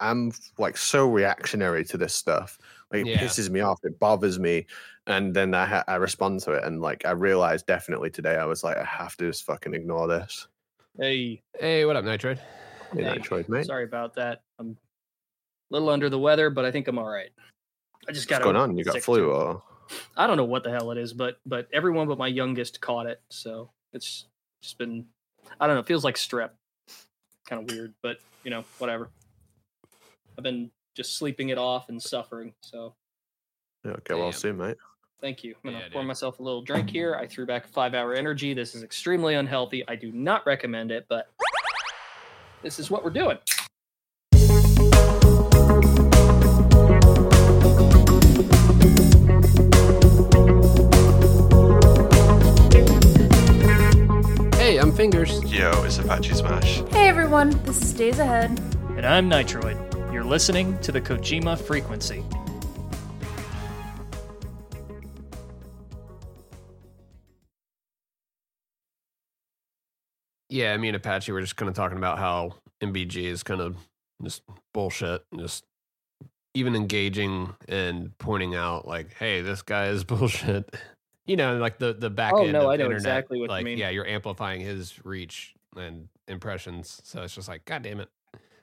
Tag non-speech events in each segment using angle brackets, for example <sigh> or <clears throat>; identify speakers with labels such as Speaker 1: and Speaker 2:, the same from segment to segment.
Speaker 1: I'm like so reactionary to this stuff. Like, it
Speaker 2: Yeah.
Speaker 1: pisses me off. It bothers me, and then I ha- I respond to it, and like I realized definitely today I was like I have to just fucking ignore this.
Speaker 3: Hey,
Speaker 2: Hey, what up, Nitroid?
Speaker 1: Hey,
Speaker 3: Hey,
Speaker 1: Nitroid, mate.
Speaker 3: sorry about that. I'm a little under the weather, but I think I'm all right. I just got
Speaker 1: going on? You got flu or?
Speaker 3: I don't know what the hell it is, but but everyone but my youngest caught it, so it's just been I don't know. It feels like strep, kind of weird, but you know whatever. I've been just sleeping it off and suffering. So
Speaker 1: Yeah, okay, well
Speaker 2: Damn.
Speaker 1: soon, mate.
Speaker 3: thank you. I'm gonna
Speaker 2: Yeah,
Speaker 3: pour
Speaker 2: dude.
Speaker 3: myself a little drink here. I threw back a five hour energy. This is extremely unhealthy. I do not recommend it, but this is what we're doing.
Speaker 2: Hey, I'm Fingers.
Speaker 4: Yo, it's Apache Smash.
Speaker 5: Hey everyone, this is Days Ahead.
Speaker 3: And I'm Nitroid. You're listening to the Kojima Frequency.
Speaker 2: Yeah, me and Apache were just kind of talking about how MBG is kind of just bullshit. Just even engaging and pointing out, like, hey, this guy is <laughs> bullshit. You know, like the the back
Speaker 3: Oh,
Speaker 2: end.
Speaker 3: no,
Speaker 2: of
Speaker 3: I know
Speaker 2: internet,
Speaker 3: exactly what you mean.
Speaker 2: Yeah, you're amplifying his reach and impressions. So it's just like, god damn it.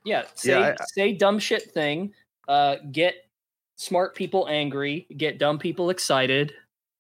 Speaker 3: Yeah, say
Speaker 1: Yeah, I-
Speaker 3: say dumb shit thing. Uh, get smart people angry. Get dumb people excited.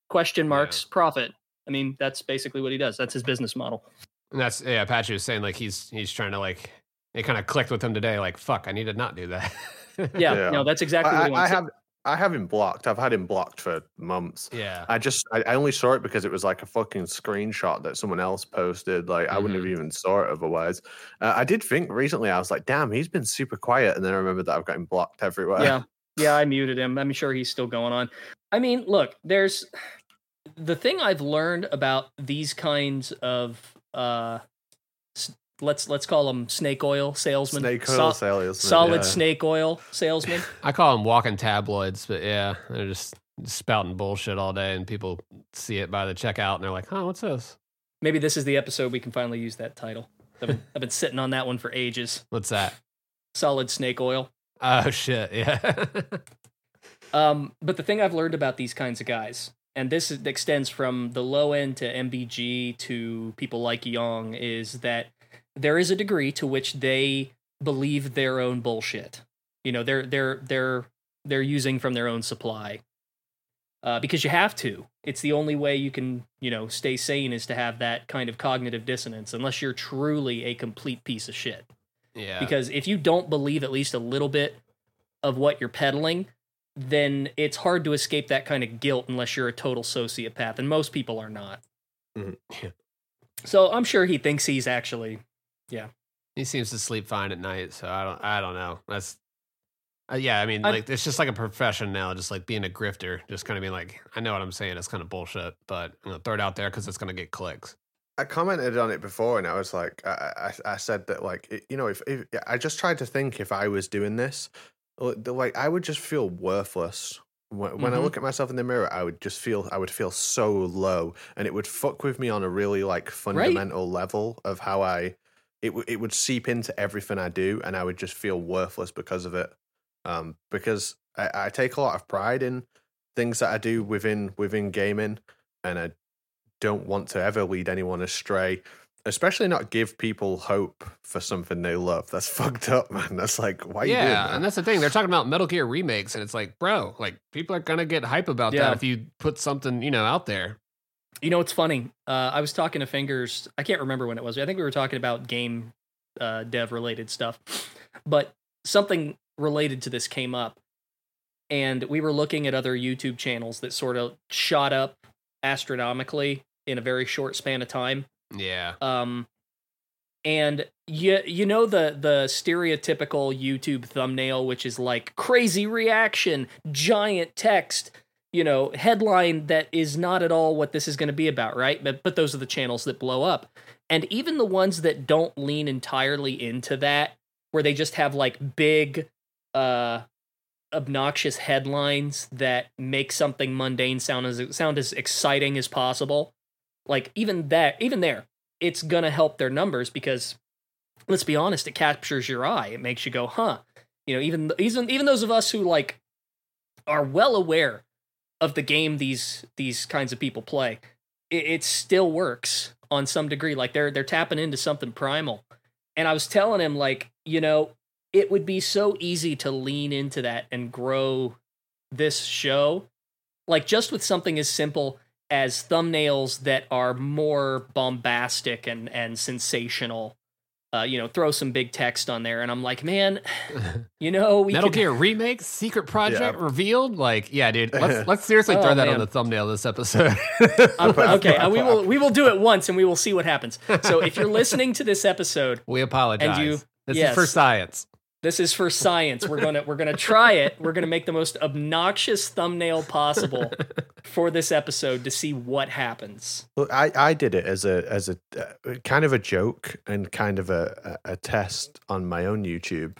Speaker 3: Question marks. Profit. I mean, that's basically what he does. That's his business model.
Speaker 2: And that's yeah. Apache was saying like he's he's trying to like it kind of clicked with him today. Like, fuck, I need to not do that.
Speaker 3: Yeah,
Speaker 1: Yeah. <laughs>
Speaker 3: no, that's exactly what
Speaker 1: I,
Speaker 3: he
Speaker 1: I, I have I have him blocked. I've had him blocked for months.
Speaker 2: yeah.
Speaker 1: I just I, I only saw it because it was like a fucking screenshot that someone else posted. Like I wouldn't have even saw it otherwise. Uh, I did think recently I was like, damn, he's been super quiet, and then I remembered that I've got him blocked everywhere.
Speaker 3: yeah, <laughs> yeah, I muted him. I'm sure he's still going on. I mean, look, there's the thing I've learned about these kinds of uh, let's let's call them snake oil salesmen,
Speaker 1: snake
Speaker 3: Sol-
Speaker 1: oil salesman.
Speaker 3: solid
Speaker 1: yeah.
Speaker 3: snake oil salesman. <laughs>
Speaker 2: I call them walking tabloids, but yeah, they're just spouting bullshit all day, and people see it by the checkout, and they're like, "Huh, what's this?
Speaker 3: Maybe this is the episode we can finally use that title. I've been, I've been sitting on that one for ages.
Speaker 2: What's that?"
Speaker 3: Solid snake oil.
Speaker 2: Oh shit, yeah. <laughs>
Speaker 3: Um, but the thing I've learned about these kinds of guys, and this extends from the low end to MBG to people like Young, is that there is a degree to which they believe their own bullshit. You know, they're they're they're they're using from their own supply. Uh, because you have to. It's the only way you can, you know, stay sane is to have that kind of cognitive dissonance, unless you're truly a complete piece of shit.
Speaker 2: yeah.
Speaker 3: Because if you don't believe at least a little bit of what you're peddling, then it's hard to escape that kind of guilt unless you're a total sociopath, and most people are not.
Speaker 1: Mhm. <laughs>
Speaker 2: Yeah.
Speaker 3: So I'm sure he thinks he's actually
Speaker 2: he seems to sleep fine at night, so I don't. I don't know. That's. Uh, yeah, I mean,
Speaker 3: I-
Speaker 2: like it's just like a profession now, just like being a grifter, just kind of being like, I know what I'm saying, it's kind of bullshit, but I'm gonna throw it out there because it's gonna get clicks.
Speaker 1: I commented on it before, and I was like, I, I, I said that like, it- you know, if, if I just tried to think if I was doing this, like I would just feel worthless. When, when I look at myself in the mirror, I would just feel I would feel so low, and it would fuck with me on a really like fundamental level of how I. It w- it would seep into everything I do, and I would just feel worthless because of it. Um, because I, I take a lot of pride in things that I do within within gaming, and I don't want to ever lead anyone astray, especially not give people hope for something they love. That's <laughs> fucked up, man. That's like why are you doing
Speaker 2: yeah,
Speaker 1: that?
Speaker 2: and that's the thing. They're talking about Metal Gear remakes, and it's like, bro, like people are gonna get hype about
Speaker 3: Yeah.
Speaker 2: that if you put something, you know, out there.
Speaker 3: You know, it's funny. Uh, I was talking to Fingers. I can't remember when it was. I think we were talking about game uh, dev related stuff, but something related to this came up, and we were looking at other YouTube channels that sort of shot up astronomically in a very short span of time.
Speaker 2: Yeah,
Speaker 3: Um, and you you know the the stereotypical YouTube thumbnail, which is like crazy reaction, giant text, you know, headline that is not at all what this is going to be about, right? But but those are the channels that blow up, and even the ones that don't lean entirely into that, where they just have like big, uh, obnoxious headlines that make something mundane sound as sound as exciting as possible. Like even that, even there, it's gonna help their numbers because let's be honest, it captures your eye. It makes you go, huh. You know, even even even those of us who like are well aware of the game these these kinds of people play, it, it still works on some degree. Like they're they're tapping into something primal. And I was telling him like, you know, it would be so easy to lean into that and grow this show like just with something as simple as thumbnails that are more bombastic and and sensational uh, you know, throw some big text on there, and I'm like, man, <laughs> you know, we
Speaker 2: Metal
Speaker 3: could-
Speaker 2: Gear remake, secret project
Speaker 1: Yeah.
Speaker 2: revealed. Like, yeah, dude, let's <laughs> let's seriously
Speaker 3: Oh,
Speaker 2: throw that
Speaker 3: man.
Speaker 2: on the thumbnail of this episode. <laughs>
Speaker 3: I'm- okay, uh, we will we will do it once, and we will see what happens. So if you're listening to this episode,
Speaker 2: we apologize.
Speaker 3: And you-
Speaker 2: this
Speaker 3: yes.
Speaker 2: is for science.
Speaker 3: This is for science. We're gonna we're gonna try it. We're gonna make the most obnoxious thumbnail possible for this episode to see what happens.
Speaker 1: Well, I, I did it as a as a uh, kind of a joke and kind of a, a, a test on my own YouTube.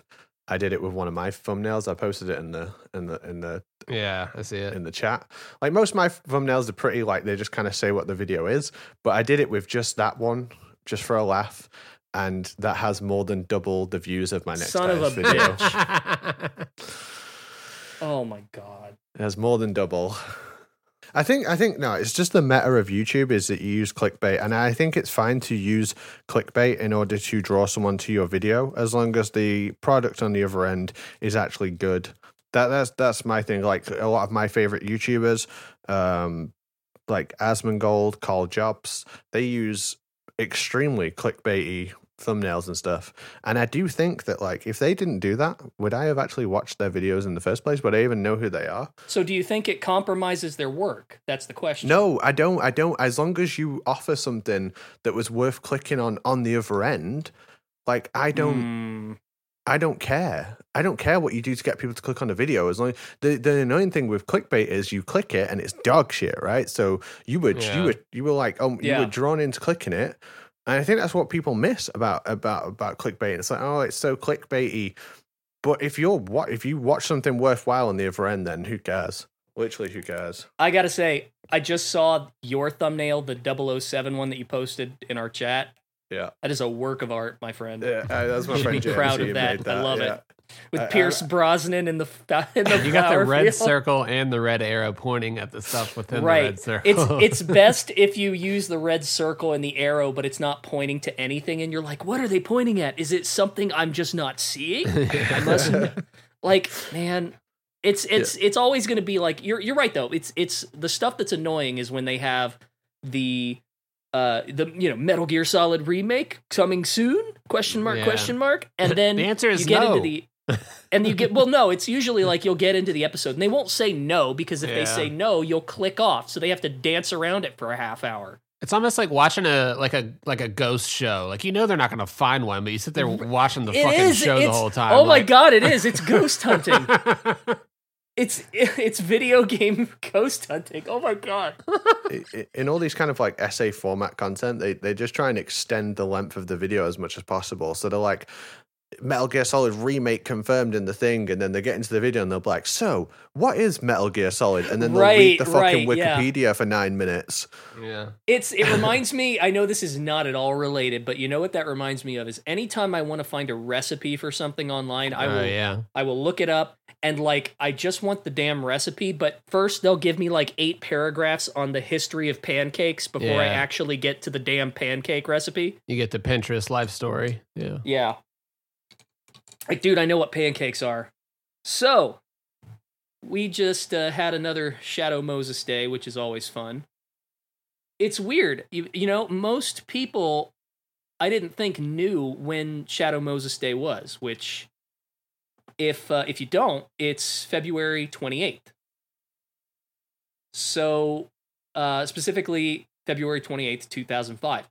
Speaker 1: I did it with one of my thumbnails. I posted it in the in the in the
Speaker 2: Yeah, I see it.
Speaker 1: in the chat. Like most of my thumbnails are pretty like they just kind of say what the video is, but I did it with just that one, just for a laugh, and that has more than double the views of my next
Speaker 3: Son of a
Speaker 1: video.
Speaker 3: bitch. <laughs> Oh my god.
Speaker 1: It has more than double. I think I think no, it's just the meta of YouTube is that you use clickbait, and I think it's fine to use clickbait in order to draw someone to your video, as long as the product on the other end is actually good. That that's that's my thing. Like a lot of my favorite YouTubers, um, like Asmongold, Karl Jobst, they use extremely clickbaity thumbnails and stuff. And I do think that like if they didn't do that, would I have actually watched their videos in the first place? Would I even know who they are?
Speaker 3: So do you think it compromises their work? That's the question.
Speaker 1: No, I don't. I don't. As long as you offer something that was worth clicking on on the other end, like I don't.
Speaker 3: Hmm.
Speaker 1: I don't care. I don't care what you do to get people to click on the video. As long the the annoying thing with clickbait is you click it and it's dog shit, right? So you were
Speaker 2: Yeah.
Speaker 1: you were you were like um you were drawn into clicking it, and I think that's what people miss about about about clickbait. It's like oh, it's so clickbaity. But if you're what if you watch something worthwhile on the other end, then who cares? Literally, who cares?
Speaker 3: I gotta say, I just saw your thumbnail, the 007 one that you posted in our chat.
Speaker 1: Yeah,
Speaker 3: That is a work of art, my friend.
Speaker 1: yeah. uh, that's my <laughs>
Speaker 3: You should
Speaker 1: friend.
Speaker 3: be
Speaker 1: James,
Speaker 3: proud of that.
Speaker 1: made
Speaker 3: I love
Speaker 1: yeah.
Speaker 3: it. With
Speaker 1: I- I-
Speaker 3: Pierce Brosnan in the <laughs> in the
Speaker 2: You got the red
Speaker 3: field.
Speaker 2: circle and the red arrow pointing at the stuff within the red circle.
Speaker 3: It's it's <laughs> best if you use the red circle and the arrow, but it's not pointing to anything, and you're like, "What are they pointing at? Is it something I'm just not seeing?" I must like, man. It's it's it's always going to be like you're you're right though. It's it's the stuff that's annoying is when they have the uh the you know Metal Gear Solid remake coming soon question mark
Speaker 2: Yeah.
Speaker 3: question mark <laughs> and then
Speaker 2: The answer is
Speaker 3: you get
Speaker 2: no.
Speaker 3: into the <laughs> and you get well no it's usually like you'll get into the episode and they won't say no because if they say no you'll click off so they have to dance around it for a half hour
Speaker 2: It's almost like watching a like a like a ghost show. Like you know they're not going to find one, but you sit there watching the
Speaker 3: It
Speaker 2: fucking
Speaker 3: is,
Speaker 2: show the whole time.
Speaker 3: oh my god it is it's ghost <laughs> hunting it's <laughs> it's video game <laughs> ghost hunting oh my god
Speaker 1: i- i- in all these kind of like essay format content, they they just try and extend the length of the video as much as possible. So they're like Metal Gear Solid remake confirmed in the thing, and then they get into the video and they'll be like, "So, what is Metal Gear Solid?" And then they'll
Speaker 3: Right,
Speaker 1: read the fucking
Speaker 3: right, yeah.
Speaker 1: Wikipedia for nine minutes.
Speaker 2: Yeah.
Speaker 3: It's it <laughs> reminds me, I know this is not at all related, but you know what that reminds me of is anytime I want to find a recipe for something online, I
Speaker 2: Oh
Speaker 3: will
Speaker 2: yeah.
Speaker 3: I will look it up and like I just want the damn recipe, but first they'll give me like eight paragraphs on the history of pancakes before I actually get to the damn pancake recipe.
Speaker 2: You get the Pinterest life story. Yeah.
Speaker 3: Yeah. Like dude, I know what pancakes are. So, we just uh, had another Shadow Moses Day, which is always fun. It's weird. You, you know, most people I didn't think knew when Shadow Moses Day was, which if uh, if you don't, it's February 28th. So, uh, specifically February 28th, 2005.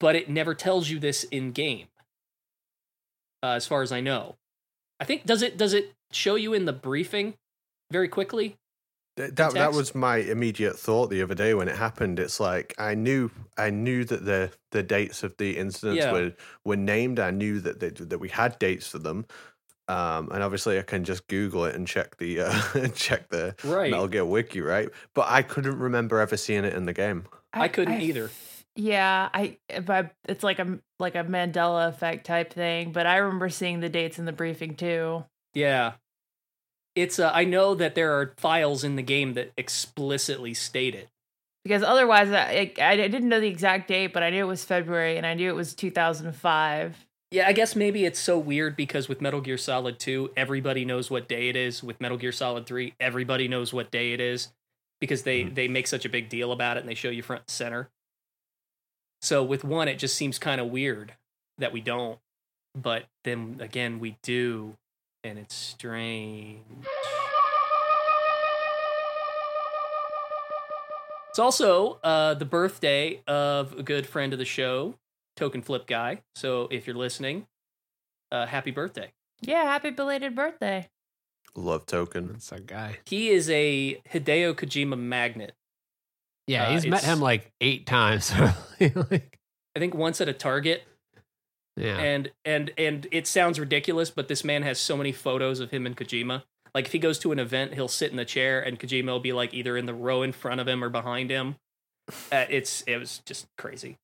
Speaker 3: But it never tells you this in game. Uh, as far as I know. I think does it does it show you in the briefing very quickly?
Speaker 1: Th- That that was my immediate thought the other day when it happened. It's like I knew I knew that the the dates of the incidents
Speaker 3: Yeah.
Speaker 1: were were named. I knew that they, that we had dates for them. Um, and obviously, I can just Google it and check the uh, <laughs> check the
Speaker 3: Right.
Speaker 1: Metal Gear wiki, right? But I couldn't remember ever seeing it in the game.
Speaker 3: I couldn't either.
Speaker 4: Yeah, I, if I it's like a like a Mandela effect type thing, but I remember seeing the dates in the briefing too.
Speaker 3: Yeah. It's uh, I know that there are files in the game that explicitly state it.
Speaker 4: Because otherwise, I, I didn't know the exact date, but I knew it was February and I knew it was 2005.
Speaker 3: Yeah, I guess maybe it's so weird because with Metal Gear Solid 2, everybody knows what day it is. With Metal Gear Solid 3, everybody knows what day it is because they
Speaker 1: Mhm.
Speaker 3: they make such a big deal about it and they show you front and center. So with one, it just seems kind of weird that we don't, but then again, we do, and it's strange. It's also uh, the birthday of a good friend of the show, Token Flip Guy. So if you're listening, uh, happy birthday.
Speaker 4: Yeah, happy belated birthday.
Speaker 1: Love token.
Speaker 2: That's a guy.
Speaker 3: He is a Hideo Kojima magnet.
Speaker 2: Yeah,
Speaker 3: Uh,
Speaker 2: he's met him like eight times. <laughs> like,
Speaker 3: I think once at a Target,
Speaker 2: yeah.
Speaker 3: and and and it sounds ridiculous, but this man has so many photos of him and Kojima. Like if he goes to an event, he'll sit in the chair, and Kojima will be like either in the row in front of him or behind him. Uh, it's it was just crazy.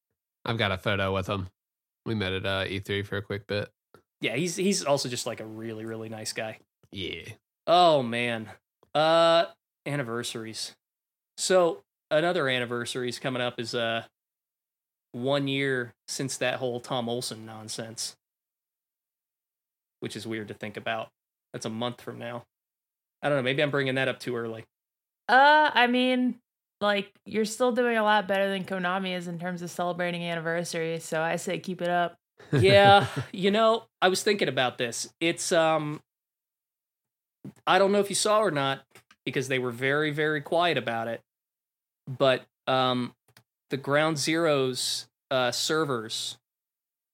Speaker 2: I've got a photo with him. We met at uh, E3 for a quick bit.
Speaker 3: Yeah, he's he's also just like a really really nice guy.
Speaker 2: Yeah.
Speaker 3: Oh man. Uh anniversaries. So another anniversaries coming up is uh one year since that whole Tom Olson nonsense. Which is weird to think about. That's a month from now. I don't know, maybe I'm bringing that up too early.
Speaker 4: Uh, I mean, like you're still doing a lot better than Konami is in terms of celebrating anniversaries. So I say keep it up.
Speaker 3: yeah, <laughs> you know, I was thinking about this. It's um I don't know if you saw or not because they were very very quiet about it. But um the Ground Zeroes uh servers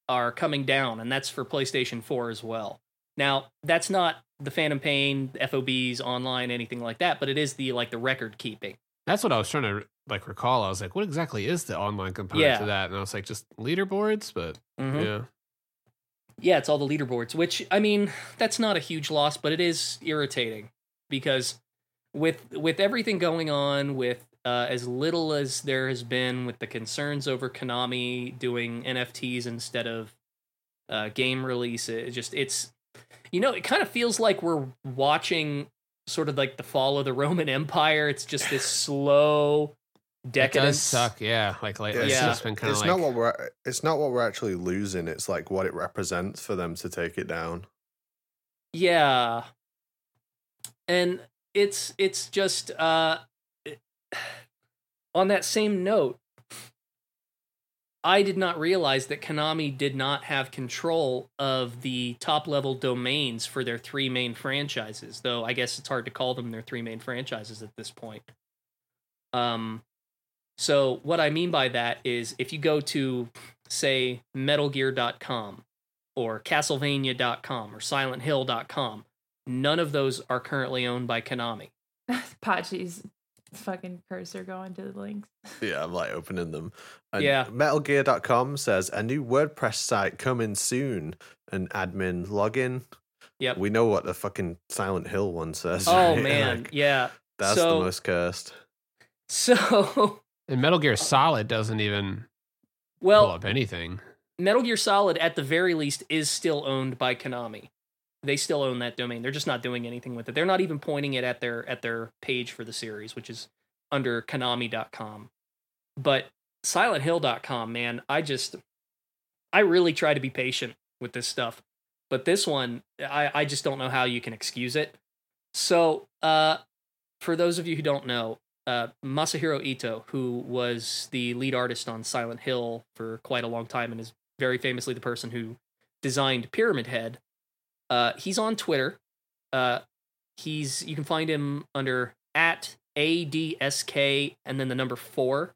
Speaker 3: are coming down and that's for PlayStation 4 as well. Now, that's not the Phantom Pain, FOBs, online, anything like that, but it is the like the record keeping.
Speaker 2: That's what I was trying to like recall. I was like, what exactly is the online component
Speaker 3: Yeah.
Speaker 2: to that? And I was like, just leaderboards, but
Speaker 3: Mhm.
Speaker 2: yeah.
Speaker 3: Yeah, it's all the leaderboards, which I mean, that's not a huge loss, but it is irritating because with with everything going on with uh, as little as there has been with the concerns over Konami doing NFTs instead of uh, game release, it just it's you know, it kind of feels like we're watching sort of like the fall of the Roman Empire. It's just this slow
Speaker 2: It
Speaker 3: decadence.
Speaker 2: does suck. Yeah. Like lately,
Speaker 1: It's
Speaker 2: it's
Speaker 3: Yeah.
Speaker 2: just been kind of
Speaker 1: It's
Speaker 2: like,
Speaker 1: not what we're. It's not what we're actually losing. It's like what it represents for them to take it down.
Speaker 3: Yeah. And it's it's just uh it- <sighs> on that same note I did not realize that Konami did not have control of the top level domains for their three main franchises, though I guess it's hard to call them their three main franchises at this point. Um so what I mean by that is if you go to say metalgear.com or castlevania.com or silenthill.com none of those are currently owned by konami <laughs>
Speaker 4: Pachi's fucking cursor going to the links. <laughs>
Speaker 1: Yeah, I'm like opening them. And
Speaker 3: Yeah.
Speaker 1: MetalGear.com says a new WordPress site coming soon. An admin login.
Speaker 3: Yep.
Speaker 1: We know what the fucking Silent Hill one says.
Speaker 3: oh
Speaker 1: right? <laughs>
Speaker 3: man
Speaker 1: Like,
Speaker 3: yeah
Speaker 1: that's
Speaker 3: so
Speaker 1: the most cursed.
Speaker 3: so <laughs>
Speaker 2: and Metal Gear Solid doesn't even pull
Speaker 3: well
Speaker 2: up anything.
Speaker 3: metal gear solid at the very least is still owned by konami they still own that domain. They're just not doing anything with it. They're not even pointing it at their at their page for the series which is under konami.com but silenthill.com man i just i really try to be patient with this stuff. But this one i i just don't know how you can excuse it. So uh for those of you who don't know uh masahiro ito who was the lead artist on silent hill for quite a long time and is very famously the person who designed pyramid head uh he's on twitter. Uh he's you can find him under at adsk and then the number four.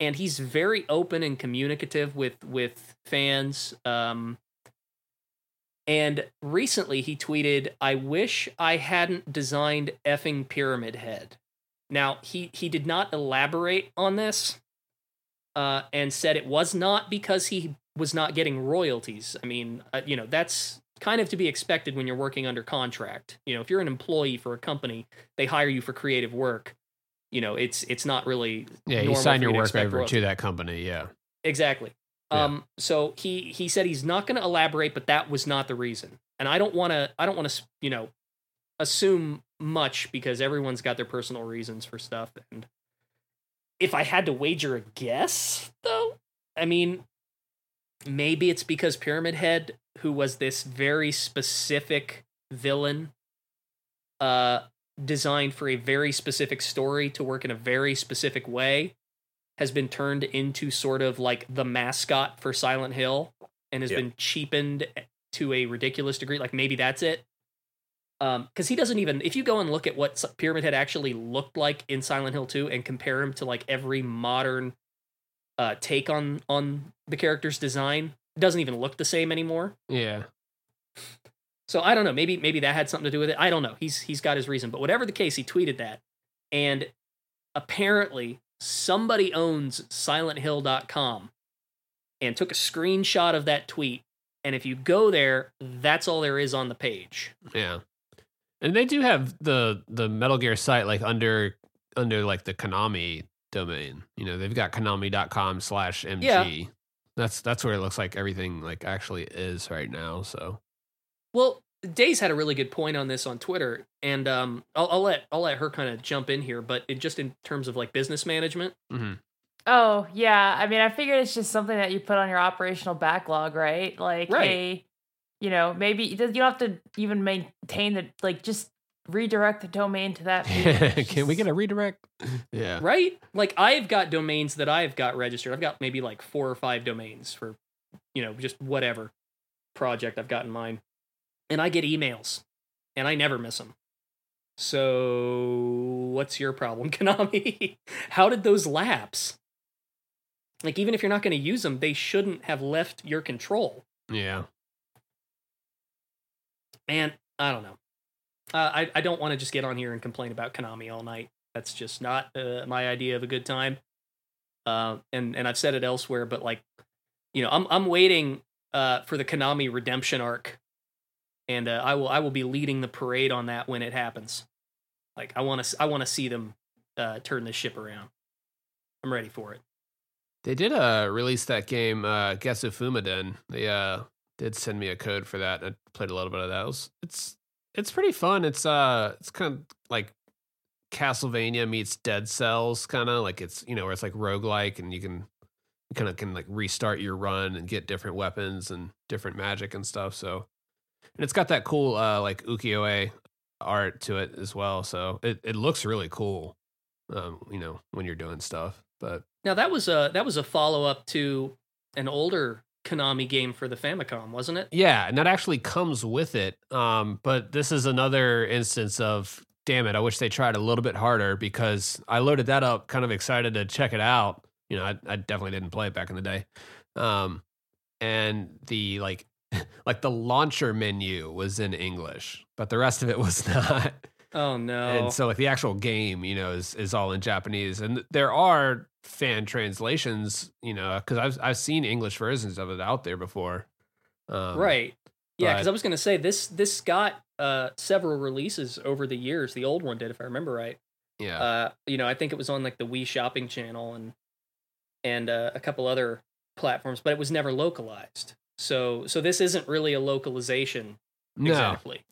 Speaker 3: And he's very open and communicative with with fans um and recently he tweeted i wish i hadn't designed effing pyramid head. Now he he did not elaborate on this uh and said it was not because he was not getting royalties. I mean uh, you know that's kind of to be expected when you're working under contract you know if you're an employee for a company they hire you for creative work you know it's it's not really
Speaker 2: Yeah, you sign your
Speaker 3: you
Speaker 2: work over to that company. Yeah.
Speaker 3: Exactly.
Speaker 2: Yeah.
Speaker 3: Um, so he he said he's not going to elaborate, but that was not the reason. and I don't want to I don't want to you know assume much because everyone's got their personal reasons for stuff and if I had to wager a guess though, I mean maybe it's because Pyramid Head who was this very specific villain uh designed for a very specific story to work in a very specific way has been turned into sort of like the mascot for Silent Hill and has
Speaker 1: Yep.
Speaker 3: been cheapened to a ridiculous degree. Like maybe that's it. Um, because he doesn't even if you go and look at what Pyramid Head actually looked like in Silent Hill 2 and compare him to like every modern uh take on on the character's design, doesn't even look the same anymore.
Speaker 2: Yeah.
Speaker 3: So I don't know. Maybe maybe that had something to do with it. I don't know. He's he's got his reason. But whatever the case, he tweeted that. And apparently somebody owns silenthill.com and took a screenshot of that tweet. And if you go there, that's all there is on the page.
Speaker 2: Yeah. And they do have the the Metal Gear site like under under like the Konami domain. You know, they've got konami.com slash MG.
Speaker 3: Yeah.
Speaker 2: That's that's where it looks like everything like actually is right now. So
Speaker 3: Well, Days had a really good point on this on Twitter, and um, I'll, I'll let I'll let her kind of jump in here. But it, just in terms of like business management,
Speaker 2: mhm.
Speaker 4: Oh, yeah. I mean, I figured it's just something that you put on your operational backlog, right? Like,
Speaker 3: Right.
Speaker 4: hey, you know, maybe you don't have to even maintain the, like, just redirect the domain to that. <laughs> page.
Speaker 2: can we get a redirect? <laughs> Yeah.
Speaker 3: right? Like I've got domains that I've got registered. I've got maybe like four or five domains for, you know, just whatever project I've got in mind. And I get emails and I never miss them. So what's your problem, <laughs> Konami? How did those lapse? Like even if you're not going to use them, they shouldn't have left your control.
Speaker 2: Yeah.
Speaker 3: Man, I don't know. Uh, I I don't want to just get on here and complain about Konami all night. That's just not uh, my idea of a good time. Uh, and and I've said it elsewhere, but like, you know, I'm I'm waiting uh, for the Konami redemption arc, and uh, I will I will be leading the parade on that when it happens. Like I want to I want to see them uh, turn this ship around. I'm ready for it.
Speaker 2: They did uh release that game, uh Getsu Fuma Den. They uh did send me a code for that. I played a little bit of that. It was, it's it's pretty fun. It's uh it's kind of like Castlevania meets Dead Cells kind of like it's you know where it's like roguelike and you can kind of can like restart your run and get different weapons and different magic and stuff. So and it's got that cool uh like ukiyo-e art to it as well. So it it looks really cool. Um, you know, when you're doing stuff. But
Speaker 3: Now that was a that was a follow up to an older Konami game for the Famicom, wasn't it?
Speaker 2: Yeah, and that actually comes with it. Um, but this is another instance of damn it, I wish they tried a little bit harder because I loaded that up, kind of excited to check it out. You know, I, I definitely didn't play it back in the day. Um, and the like <laughs> like the launcher menu was in English, but the rest of it <laughs> was not.
Speaker 3: Oh no!
Speaker 2: And so like the actual game, you know, is is all in Japanese, and there are fan translations, you know, because I've I've seen English versions of it out there before. Um,
Speaker 3: right. Yeah, because I was going to say this this got uh, several releases over the years. The old one did, if I remember right.
Speaker 2: Yeah.
Speaker 3: Uh, you know, I think it was on like the Wii Shopping Channel and and uh, a couple other platforms, but it was never localized. So so this isn't really a localization
Speaker 2: no,
Speaker 3: exactly.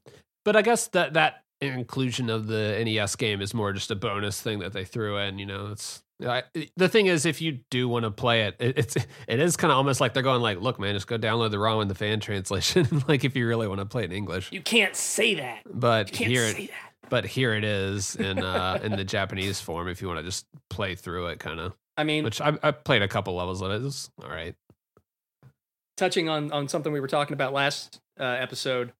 Speaker 2: but I guess that that inclusion of the NES game is more just a bonus thing that they threw in. You know, it's I, the thing is if you do want to play it, it it's it is kind of almost like they're going like, look, man, just go download the ROM and the fan translation. <laughs> like if you really want to play it in English,
Speaker 3: You can't say that.
Speaker 2: but
Speaker 3: You can't
Speaker 2: here
Speaker 3: say
Speaker 2: it,
Speaker 3: that.
Speaker 2: but here it is in uh in the Japanese form. If you want to just play through it, kind of.
Speaker 3: I mean,
Speaker 2: Which I, I played a couple levels of it. It was all right.
Speaker 3: touching on on something we were talking about last uh, episode.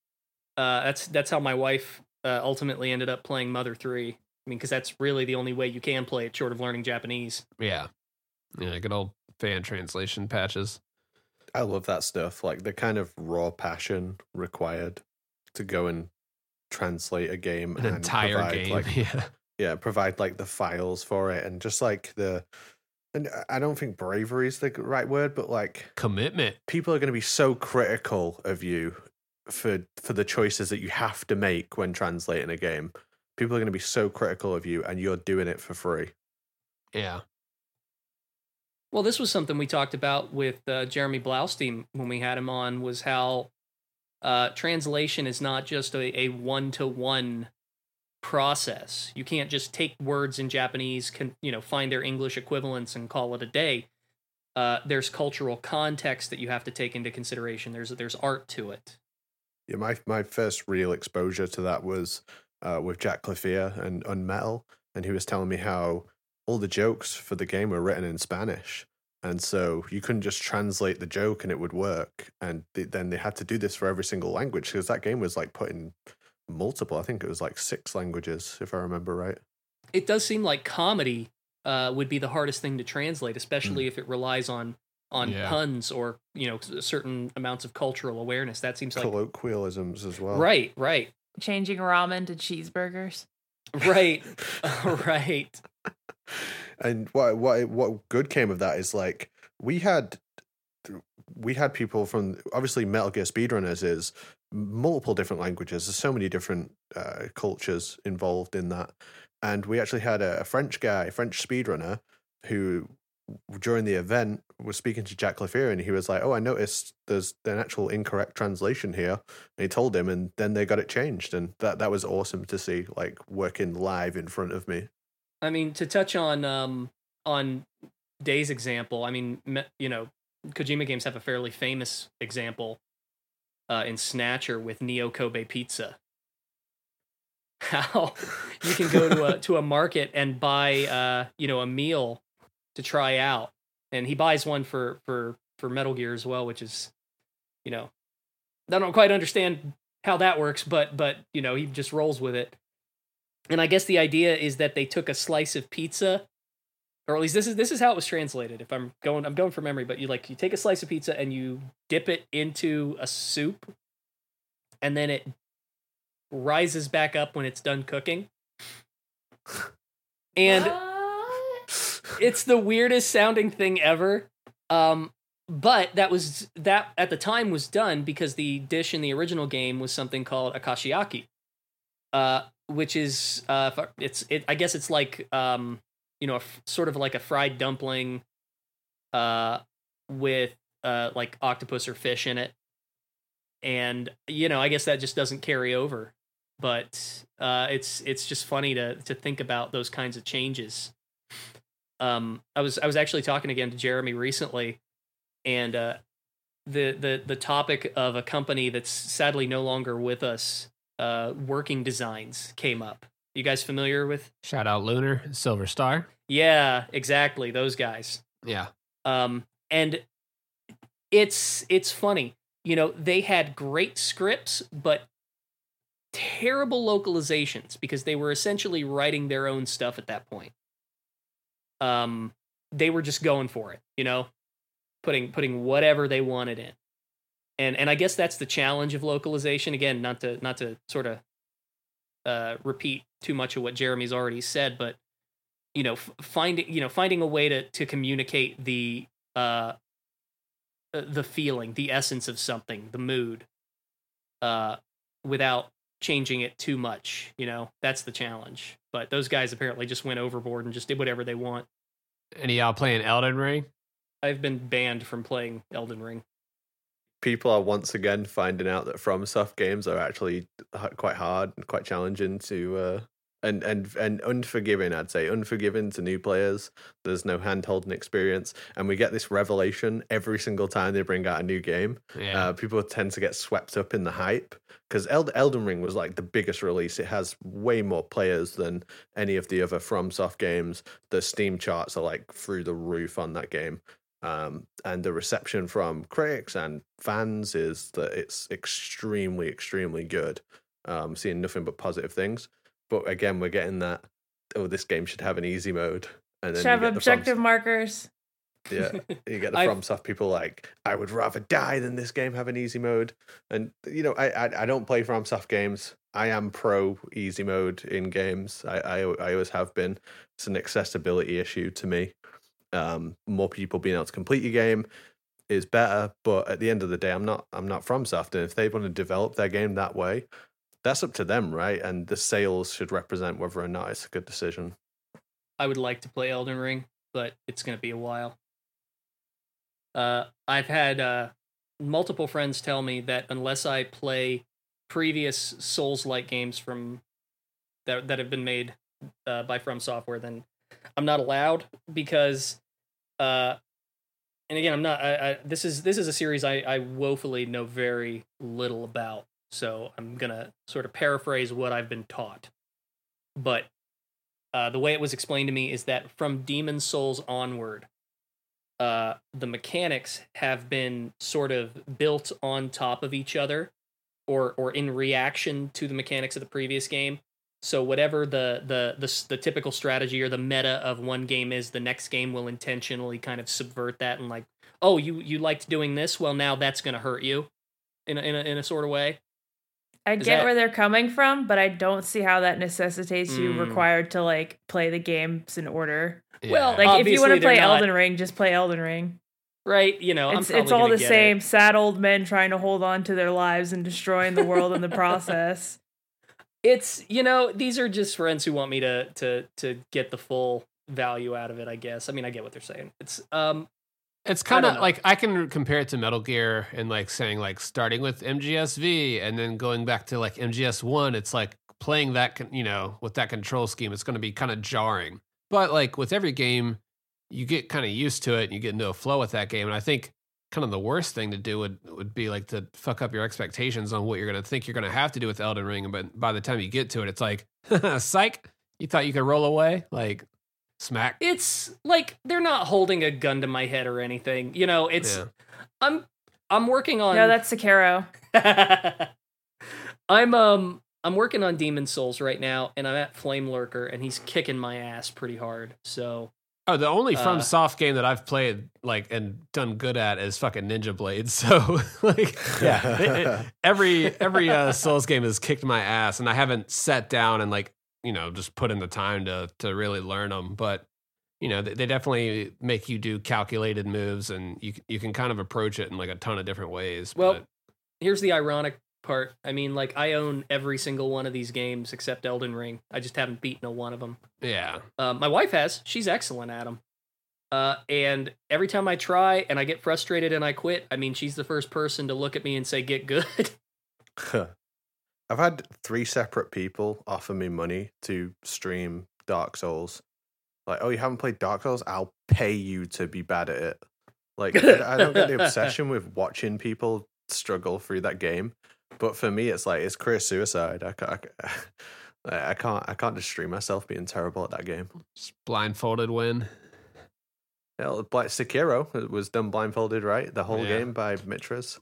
Speaker 3: Uh, that's that's how my wife uh, ultimately ended up playing Mother Three. I mean, because that's really the only way you can play it, short of learning Japanese.
Speaker 2: Yeah, yeah, good old fan translation patches.
Speaker 1: I love that stuff. Like the kind of raw passion required to go and translate a game
Speaker 2: An
Speaker 1: and
Speaker 2: entire
Speaker 1: provide,
Speaker 2: game.
Speaker 1: Like, <laughs>
Speaker 2: yeah.
Speaker 1: yeah, provide like the files for it and just like the. And I don't think bravery is the right word, but like
Speaker 2: Commitment.
Speaker 1: people are going to be so critical of you for for the choices that you have to make when translating a game. People are going to be so critical of you, and you're doing it for free.
Speaker 2: Yeah.
Speaker 3: Well, this was something we talked about with uh, Jeremy Blaustein when we had him on. Was how uh, translation is not just a one to one process. You can't just take words in Japanese, can you know, find their English equivalents and call it a day. Uh, there's cultural context that you have to take into consideration. There's there's art to it.
Speaker 1: Yeah, my my first real exposure to that was uh, with Jack Klafir and Unmetal, and he was telling me how all the jokes for the game were written in Spanish, and so you couldn't just translate the joke and it would work. And th- then they had to do this for every single language because that game was like put in multiple. I think it was like six languages, if I remember right.
Speaker 3: It does seem like comedy uh, would be the hardest thing to translate, especially mm. if it relies on on yeah. puns or you know certain amounts of cultural awareness. That seems like
Speaker 1: colloquialisms as well.
Speaker 3: Right, right.
Speaker 4: Changing ramen to cheeseburgers.
Speaker 3: Right, <laughs> <laughs> right.
Speaker 1: and what what what good came of that is like we had we had people from obviously Metal Gear Speedrunners is multiple different languages. There's so many different uh, cultures involved in that, and we actually had a, a French guy, a French speedrunner, who during the event was speaking to Jack Klafir and he was like, "Oh, I noticed there's an actual incorrect translation here." And he told him, and then they got it changed, and that that was awesome to see, like working live in front of me.
Speaker 3: I mean, to touch on um on Day's example, I mean, you know, Kojima games have a fairly famous example uh, in Snatcher with Neo Kobe Pizza. <laughs> How you can go to a to a market and buy uh, you know a meal to try out, and he buys one for for for Metal Gear as well, which is you know I don't quite understand how that works, but but you know he just rolls with it. And I guess the idea is that they took a slice of pizza or at least this is this is how it was translated. If I'm going, I'm going from memory, but you like you take a slice of pizza and you dip it into a soup, and then it rises back up when it's done cooking. and what? It's the weirdest sounding thing ever. Um, but that was that at the time was done because the dish in the original game was something called akashiyaki, uh, which is uh, it's it. I guess it's like um you know, sort of like a fried dumpling uh with uh like octopus or fish in it. And you know, I guess that just doesn't carry over. But uh it's it's just funny to to think about those kinds of changes. Um I was I was actually talking again to Jeremy recently and uh the the the topic of a company that's sadly no longer with us uh working designs came up you guys familiar with?
Speaker 2: Shout out Lunar, Silver Star.
Speaker 3: Yeah, exactly. Those guys.
Speaker 2: Yeah.
Speaker 3: Um, and it's it's funny. You know, they had great scripts, but terrible localizations because they were essentially writing their own stuff at that point. Um, they were just going for it, you know, putting putting whatever they wanted in. And and I guess that's the challenge of localization. Again, not to not to sort of uh, repeat too much of what Jeremy's already said, but you know, f- finding you know finding a way to to communicate the uh, uh, the feeling, the essence of something, the mood, uh, without changing it too much. You know, that's the challenge. But those guys apparently just went overboard and just did whatever they want.
Speaker 2: Any y'all playing Elden Ring?
Speaker 3: I've been banned from playing Elden Ring
Speaker 1: people are once again finding out that FromSoft games are actually quite hard and quite challenging to uh, and and and unforgiving. I'd say unforgiving to new players. There's no hand holding experience, and we get this revelation every single time they bring out a new game. Yeah. Uh, people tend to get swept up in the hype because Eld- Elden Ring was like the biggest release. It has way more players than any of the other FromSoft games. The Steam charts are like through the roof on that game um, and the reception from critics and fans is that it's extremely, extremely good. Um, seeing nothing but positive things. But again, we're getting that. Oh, this game should have an easy mode,
Speaker 4: and then should have objective from, markers.
Speaker 1: Yeah, <laughs> you get the FromSoft people like, I would rather die than this game have an easy mode. And you know, I I, I don't play FromSoft games. I am pro easy mode in games. I, I I always have been. It's an accessibility issue to me um, more people being able to complete your game is better. But at the end of the day, I'm not I'm not FromSoft, and if they want to develop their game that way, that's up to them, right? And the sales should represent whether or not it's a good decision.
Speaker 3: I would like to play Elden Ring, but it's going to be a while. Uh, I've had uh, multiple friends tell me that unless I play previous Souls-like games from that that have been made uh, by From Software, then I'm not allowed because, uh, and again, I'm not. I, I this is this is a series I I woefully know very little about, so I'm gonna sort of paraphrase what I've been taught. But uh, the way it was explained to me is that from Demon Souls onward, uh, the mechanics have been sort of built on top of each other, or or in reaction to the mechanics of the previous game. So whatever the, the the the typical strategy or the meta of one game is, the next game will intentionally kind of subvert that and like, oh, you you liked doing this, well now that's going to hurt you, in a, in a, in a sort of way.
Speaker 4: I
Speaker 3: Is
Speaker 4: get
Speaker 3: that-
Speaker 4: where they're coming from, but I don't see how that necessitates you
Speaker 3: Mm.
Speaker 4: required to like play the games in order.
Speaker 3: Well,
Speaker 4: Like if you want
Speaker 3: Obviously,
Speaker 4: to play
Speaker 3: they're not-
Speaker 4: Elden Ring, just play Elden Ring.
Speaker 3: Right? You know, I'm
Speaker 4: it's
Speaker 3: probably
Speaker 4: it's all
Speaker 3: gonna
Speaker 4: the
Speaker 3: get
Speaker 4: same.
Speaker 3: It.
Speaker 4: Sad old men trying to hold on to their lives and destroying the world in the process. <laughs>
Speaker 3: It's you know these are just friends who want me to to to get the full value out of it. I guess. I mean, I get what they're saying. It's um
Speaker 2: It's kind of like I can compare it to Metal Gear and like saying like starting with MGSV and then going back to like MGS one. It's like playing that con- you know with that control scheme. It's going to be kind of jarring. But like with every game, you get kind of used to it and you get into a flow with that game. And I think kind of the worst thing to do would would be like to fuck up your expectations on what you're going to think you're going to have to do with Elden Ring. But by the time you get to it, it's like <laughs> psych. You thought you could roll away like smack.
Speaker 3: it's like they're not holding a gun to my head or anything. You know, it's
Speaker 2: Yeah.
Speaker 3: I'm I'm working on
Speaker 4: No, that's Sekiro. <laughs>
Speaker 3: I'm um I'm working on Demon Souls right now, and I'm at Flame Lurker, and he's kicking my ass pretty hard. So
Speaker 2: Oh, the only from
Speaker 3: Uh,
Speaker 2: soft game that I've played like and done good at is fucking Ninja Blade. <laughs> So like, yeah, it- it- <laughs> every every uh, Souls game has kicked my ass, and I haven't sat down and like you know just put in the time to to really learn them. But you know, they, they definitely make you do calculated moves, and you you can kind of approach it in like a ton of different ways.
Speaker 3: Well,
Speaker 2: but,
Speaker 3: here's the ironic part. I mean, like I own every single one of these games except Elden Ring. I just haven't beaten a one of them.
Speaker 2: yeah,
Speaker 3: Uh, my wife has. She's excellent at them. Uh, and every time I try and I get frustrated and I quit, I mean, she's the first person to look at me and say, "Get good."
Speaker 1: I've had three separate people offer me money to stream Dark Souls. Like, oh, you haven't played Dark Souls? I'll pay you to be bad at it. Like, I don't get the <laughs> obsession with watching people struggle through that game. But for me, it's like it's career suicide. I can't, I can't, <laughs> I can't, I can't just stream myself being terrible at that game.
Speaker 2: just blindfolded win.
Speaker 1: Hell, like Sekiro it was done blindfolded, right? The whole
Speaker 2: Yeah.
Speaker 1: game by Mitras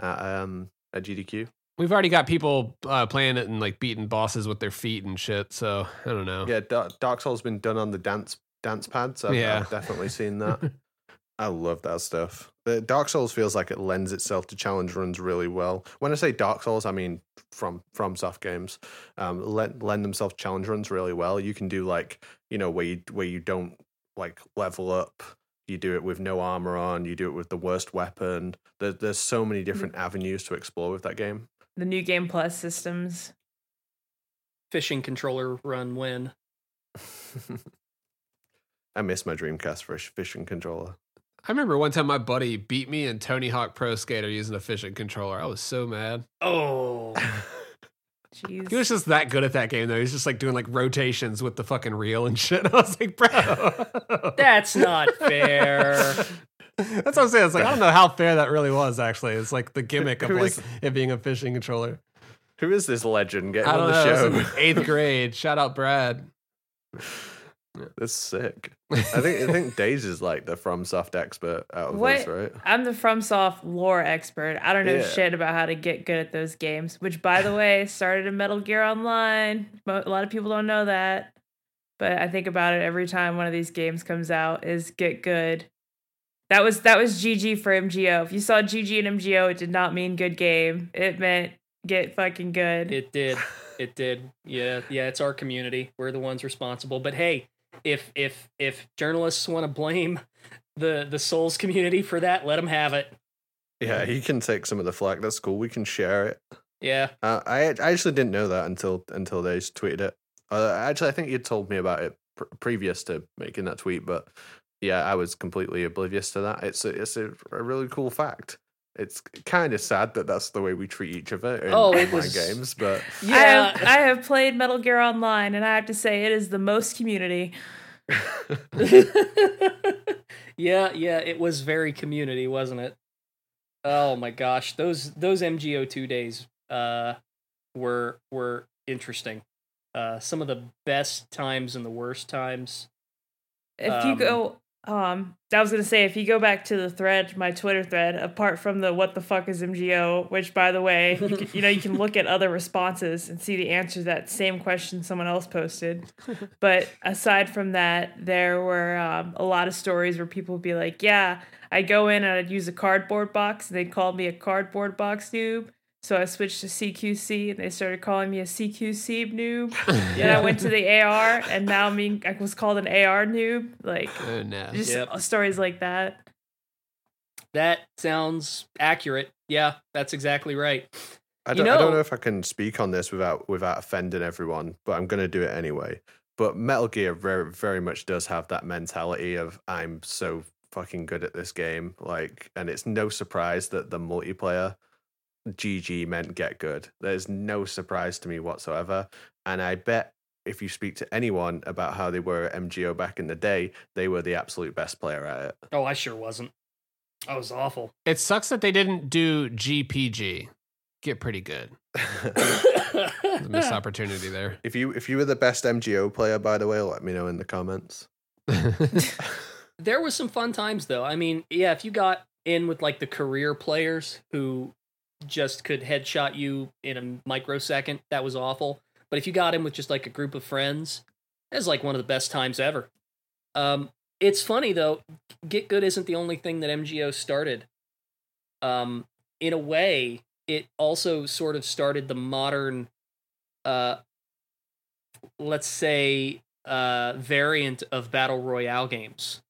Speaker 1: at, um, at GDQ.
Speaker 2: We've already got people uh, playing it and like beating bosses with their feet and shit. So I don't know.
Speaker 1: Yeah, Dark, Dark Souls been done on the dance dance pads. I've,
Speaker 2: Yeah.
Speaker 1: I've definitely seen that. <laughs> I love that stuff. The Dark Souls feels like it lends itself to challenge runs really well. When I say Dark Souls, I mean from from soft games. Um, lend, lend themselves to challenge runs really well. You can do like you know where you where you don't like level up. You do it with no armor on. You do it with the worst weapon. There, there's so many different avenues to explore with that game.
Speaker 4: The new game plus systems.
Speaker 3: Fishing controller run win. <laughs>
Speaker 1: I miss my Dreamcast for a fishing controller.
Speaker 2: I remember one time my buddy beat me in Tony Hawk Pro Skater using a fishing controller. I was so mad.
Speaker 3: Oh, <laughs>
Speaker 4: Jeez.
Speaker 2: He was just that good at that game though. He was just like doing like rotations with the fucking reel and shit. <laughs> I was like, bro.
Speaker 3: that's not fair. <laughs>
Speaker 2: That's what I'm saying. It's like I don't know how fair that really was. Actually, it's like the gimmick of like it being a fishing controller.
Speaker 1: Who is this legend getting
Speaker 2: I
Speaker 1: on
Speaker 2: don't
Speaker 1: the
Speaker 2: know.
Speaker 1: show?
Speaker 2: eighth grade. Shout out Brad. <laughs>
Speaker 1: That's sick. I think I think Days is like the FromSoft expert out of
Speaker 4: What?
Speaker 1: us, right?
Speaker 4: I'm the FromSoft lore expert. I don't know
Speaker 1: Yeah.
Speaker 4: shit about how to get good at those games, which, by the way, started in Metal Gear Online. A lot of people don't know that. But I think about it every time one of these games comes out is get good. That was that was GG for MGO. If you saw GG and MGO, it did not mean good game. It meant get fucking good.
Speaker 3: It did. <laughs> It did. Yeah, yeah. It's our community. We're the ones responsible. But hey, if if if journalists want to blame the the Souls community for that, let them have it.
Speaker 1: Yeah, he can take some of the flack. That's cool. We can share it.
Speaker 3: Yeah.
Speaker 1: Uh, I I actually didn't know that until until they tweeted it. Uh, actually, I think you told me about it pr- previous to making that tweet, but yeah, I was completely oblivious to that. It's a, it's a, a really cool fact. it's kind of sad that that's the way we treat each other in
Speaker 3: Oh,
Speaker 1: online
Speaker 3: was-
Speaker 1: games. But <laughs>
Speaker 4: I
Speaker 3: Yeah,
Speaker 4: have, I have played Metal Gear Online, and I have to say it is the most community. <laughs> <laughs>
Speaker 3: yeah, yeah, it was very community, wasn't it? Oh my gosh, those those MGO2 days uh were were interesting. Uh some of the best times and the worst times.
Speaker 4: If you
Speaker 3: Um,
Speaker 4: go, um, I was gonna say if you go back to the thread, my Twitter thread, apart from the "What the fuck is MGO," which by the way, you, can, you know you can look at other responses and see the answer to that same question someone else posted. <laughs> But aside from that, there were um, a lot of stories where people would be like, "Yeah, I go in and I'd use a cardboard box, and they called me a cardboard box noob." So I switched to CQC, and they started calling me a CQC noob. <laughs> Then I went to the AR, and now I'm being, I was called an AR noob. Like
Speaker 2: Oh, no.
Speaker 4: just
Speaker 3: Yep.
Speaker 4: stories like that.
Speaker 3: That sounds accurate. Yeah, that's exactly right.
Speaker 1: I don't, I don't
Speaker 3: know-
Speaker 1: know if I can speak on this without without offending everyone, but I'm going to do it anyway. But Metal Gear very very much does have that mentality of I'm so fucking good at this game, like, and it's no surprise that the multiplayer GG meant get good. There's no surprise to me whatsoever, and I bet if you speak to anyone about how they were at MGO back in the day, they were the absolute best player at it.
Speaker 3: Oh, I sure wasn't. I was awful.
Speaker 2: It sucks that they didn't do GPG. Get pretty good. A missed <laughs> opportunity there.
Speaker 1: if you if you were the best MGO player, by the way, let me know in the comments. <laughs>
Speaker 3: there was some fun times though. I mean, yeah, if you got in with like the career players who just could headshot you in a microsecond, that was awful. But if you got him with just like a group of friends, that was like one of the best times ever. Um, it's funny though, Get Good isn't the only thing that MGO started. Um, in a way, it also sort of started the modern, uh, let's say, uh, variant of battle royale games.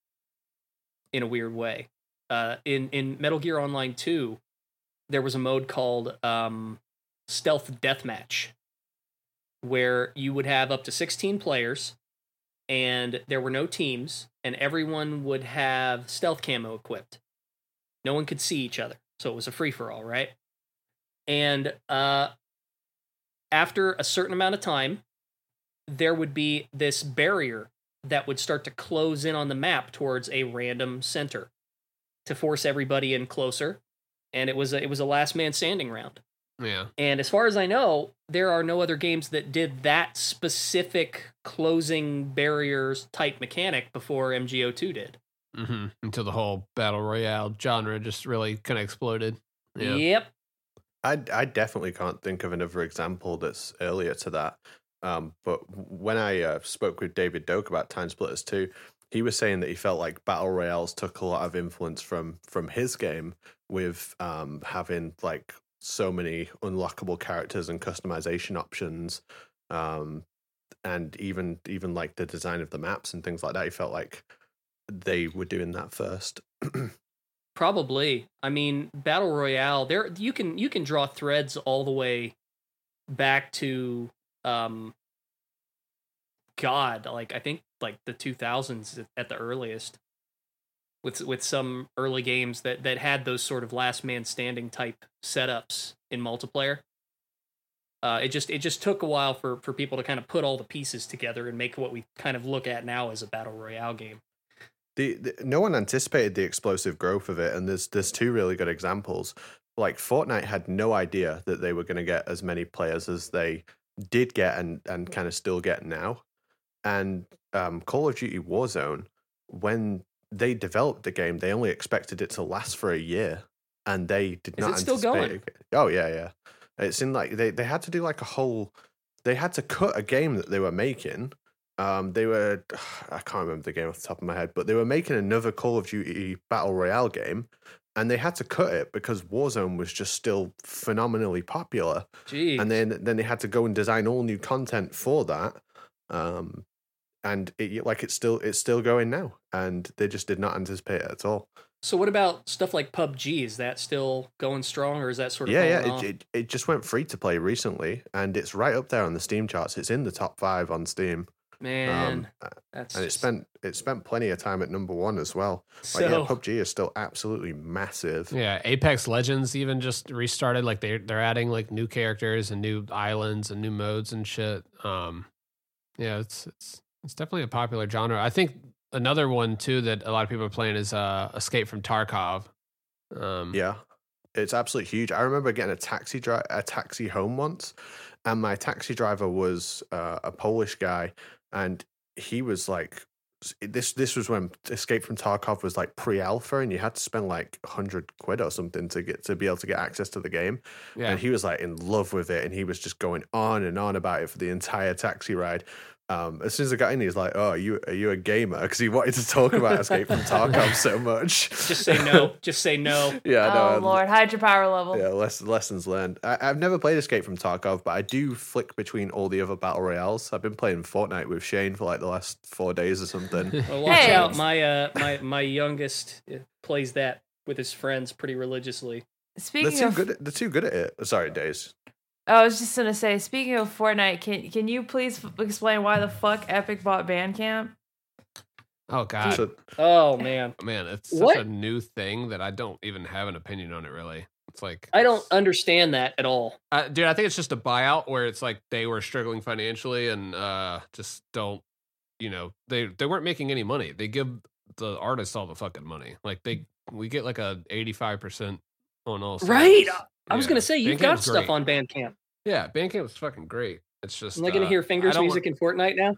Speaker 3: In a weird way, uh, in in Metal Gear Online Two, there was a mode called um, Stealth Deathmatch, where you would have up to sixteen players, and there were no teams, and everyone would have stealth camo equipped. No one could see each other, so it was a free for all, right? And uh, after a certain amount of time, there would be this barrier that would start to close in on the map towards a random center to force everybody in closer. And it was a, it was a last man standing round.
Speaker 2: yeah.
Speaker 3: And as far as I know, there are no other games that did that specific closing barriers type mechanic before MGO2 did.
Speaker 2: hmm Until the whole battle royale genre just really kind of exploded. Yeah.
Speaker 3: Yep.
Speaker 1: I I definitely can't think of another example that's earlier to that. Um, but when I uh, spoke with David Doak about Time Splitters 2, he was saying that he felt like battle royales took a lot of influence from from his game with um, having like so many unlockable characters and customization options, um, and even even like the design of the maps and things like that. He felt like they were doing that first. <clears throat>
Speaker 3: Probably. I mean, battle royale. There, you can you can draw threads all the way back to, um, God, like I think like the two thousands at the earliest, with with some early games that that had those sort of last man standing type setups in multiplayer. Uh, it just it just took a while for for people to kind of put all the pieces together and make what we kind of look at now as a battle royale game.
Speaker 1: the, the no one anticipated the explosive growth of it and there's there's two really good examples like fortnite had no idea that they were going to get as many players as they did get and and kind of still get now and um, call of duty warzone when they developed the game they only expected it to last for a year and they did
Speaker 3: Is
Speaker 1: not
Speaker 3: it still going?
Speaker 1: it- oh yeah yeah it's in like they, they had to do like a whole they had to cut a game that they were making um, they were <sighs> I can't remember the game off the top of my head, but they were making another Call of Duty battle royale game, and they had to cut it because Warzone was just still phenomenally popular.
Speaker 3: Gee,
Speaker 1: And then then they had to go and design all new content for that. Um, and it, like it's still it's still going now, and they just did not anticipate it at all.
Speaker 3: So what about stuff like PUBG? Is that still going strong, or is that sort of
Speaker 1: yeah, yeah, it, it it just went free to play recently, and it's right up there on the Steam charts. It's in the top five on Steam.
Speaker 3: Man,
Speaker 1: Um,
Speaker 3: that's
Speaker 1: and it spent it spent plenty of time at number one as well. Like,
Speaker 3: so.
Speaker 1: yeah, PUBG is still absolutely massive.
Speaker 2: Yeah, Apex Legends even just restarted. Like they they're adding like new characters and new islands and new modes and shit. Um, yeah, it's it's it's definitely a popular genre. I think another one too that a lot of people are playing is uh Escape from Tarkov. Um,
Speaker 1: Yeah, it's absolutely huge. I remember getting a taxi drive a taxi home once, and my taxi driver was uh, a Polish guy, and he was like. This this was when Escape from Tarkov was like pre-alpha, and you had to spend like hundred quid or something to get to be able to get access to the game.
Speaker 2: yeah.
Speaker 1: and he was like in love with it and he was just going on and on about it for the entire taxi ride um, as soon as I got in, he was like, "Oh, are you are you a gamer?" Because he wanted to talk about Escape from Tarkov <laughs> so much.
Speaker 3: Just say no. <laughs> Just say no.
Speaker 1: yeah,
Speaker 4: oh
Speaker 1: no,
Speaker 4: Lord, hide your power level.
Speaker 1: yeah, less, lessons learned. I, I've never played Escape from Tarkov, but I do flick between all the other battle royales. I've been playing Fortnite with Shane for like the last four days or something. <laughs>
Speaker 3: Well, watch
Speaker 4: Hey.
Speaker 3: out. My uh, my my youngest uh, plays that with his friends pretty religiously.
Speaker 4: Speaking they're
Speaker 1: too
Speaker 4: of,
Speaker 1: good. At, they're too good at it. Sorry, Days.
Speaker 4: I was just gonna say, speaking of Fortnite, can can you please f- explain why the fuck Epic bought Bandcamp?
Speaker 2: oh god,
Speaker 1: So,
Speaker 3: Oh man,
Speaker 2: man, it's such
Speaker 3: What?
Speaker 2: a new thing that I don't even have an opinion on it. Really, it's like
Speaker 3: I don't understand that at all.
Speaker 2: Uh, dude, I think it's just a buyout where it's like they were struggling financially and uh just don't, you know, they they weren't making any money. They give the artists all the fucking money. Like they we get like a eighty five percent on all.
Speaker 3: Right.
Speaker 2: Sales.
Speaker 3: I was
Speaker 2: Yeah.
Speaker 3: gonna say you've got stuff
Speaker 2: great.
Speaker 3: on Bandcamp.
Speaker 2: Yeah, Bandcamp was fucking great. It's just
Speaker 3: Am I gonna
Speaker 2: uh,
Speaker 3: hear fingers
Speaker 2: don't
Speaker 3: music in Fortnite now?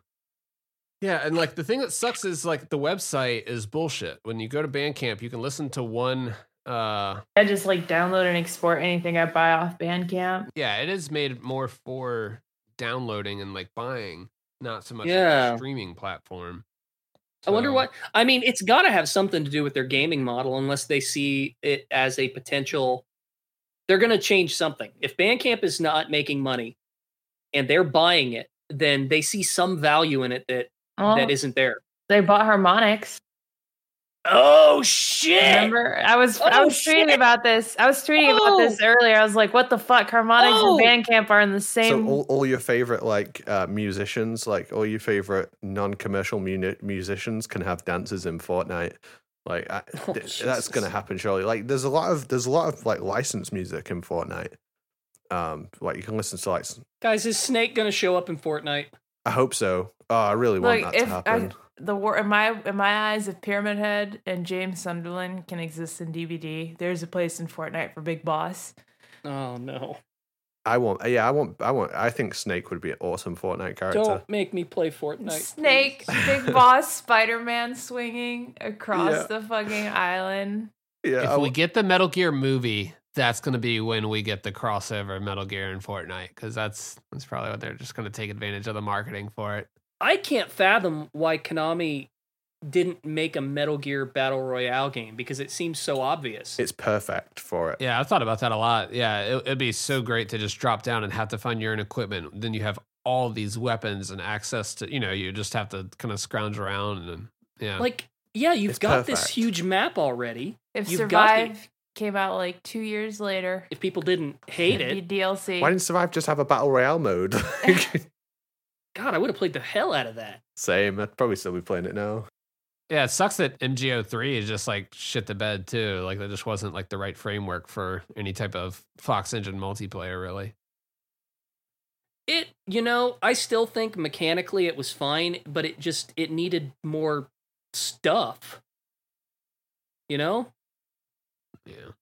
Speaker 2: Yeah, and like the thing that sucks is like the website is bullshit. When you go to Bandcamp, you can listen to one. uh
Speaker 4: I just like download and export anything I buy off Bandcamp.
Speaker 2: Yeah, it is made more for downloading and like buying, not so much like
Speaker 3: Yeah.
Speaker 2: a streaming platform.
Speaker 3: I wonder what. I mean, it's got to have something to do with their gaming model, unless they see it as a potential. They're going to change something. If Bandcamp is not making money, and they're buying it, then they see some value in it that
Speaker 4: Well,
Speaker 3: that isn't there.
Speaker 4: they bought Harmonix.
Speaker 3: Oh shit!
Speaker 4: Remember, I was I
Speaker 3: Oh,
Speaker 4: was tweeting about this. I was tweeting about this
Speaker 3: Oh.
Speaker 4: earlier. I was like, "What the fuck? Harmonix
Speaker 3: Oh.
Speaker 4: and Bandcamp are in the same."
Speaker 1: so all, all your favorite like uh, musicians, like all your favorite non-commercial muni- musicians, can have dances in Fortnite. Like I, <laughs>
Speaker 3: Oh,
Speaker 1: th- that's gonna happen surely. Like there's a lot of there's a lot of like licensed music in Fortnite. Um, like you can listen to like
Speaker 3: Guys, is Snake going to show up in Fortnite?
Speaker 1: I hope so. Oh, I really want
Speaker 4: Look,
Speaker 1: that to happen.
Speaker 4: I, the war in my in my eyes, if Pyramid Head and James Sunderland can exist in DBD, there's a place in Fortnite for Big Boss.
Speaker 3: Oh no!
Speaker 1: I want, uh, yeah, I want, I want. I think Snake would be an awesome Fortnite character.
Speaker 3: Don't make me play Fortnite.
Speaker 4: Snake,
Speaker 3: please.
Speaker 4: Big <laughs> Boss, Spider Man swinging across
Speaker 1: Yeah.
Speaker 4: the fucking island.
Speaker 1: Yeah, I
Speaker 2: if we get the Metal Gear movie, that's going to be when we get the crossover Metal Gear and Fortnite because that's that's probably what they're just going to take advantage of the marketing for it.
Speaker 3: I can't fathom why Konami didn't make a Metal Gear Battle Royale game because it seems so obvious.
Speaker 1: it's perfect for it.
Speaker 2: Yeah, I've thought about that a lot. Yeah, it, it'd be so great to just drop down and have to find your own equipment. Then you have all these weapons and access to, you know, you just have to kind of scrounge around and yeah.
Speaker 3: like, yeah, you've
Speaker 1: It's
Speaker 3: got this huge map already.
Speaker 4: If
Speaker 3: You've got the-
Speaker 4: Survive came out like two years later,
Speaker 3: If people didn't hate
Speaker 4: it'd
Speaker 3: it,
Speaker 4: be DLC.
Speaker 1: Why didn't Survive just have a battle royale mode? <laughs> <laughs>
Speaker 3: God, I would have played the hell out of that.
Speaker 1: Same. I'd probably still be playing it now.
Speaker 2: Yeah, it sucks that MGO3 is just like shit the bed too. Like there just wasn't like the right framework for any type of Fox Engine multiplayer really.
Speaker 3: It, you know, I still think mechanically it was fine, but it just it needed more stuff. You know,
Speaker 2: Yeah.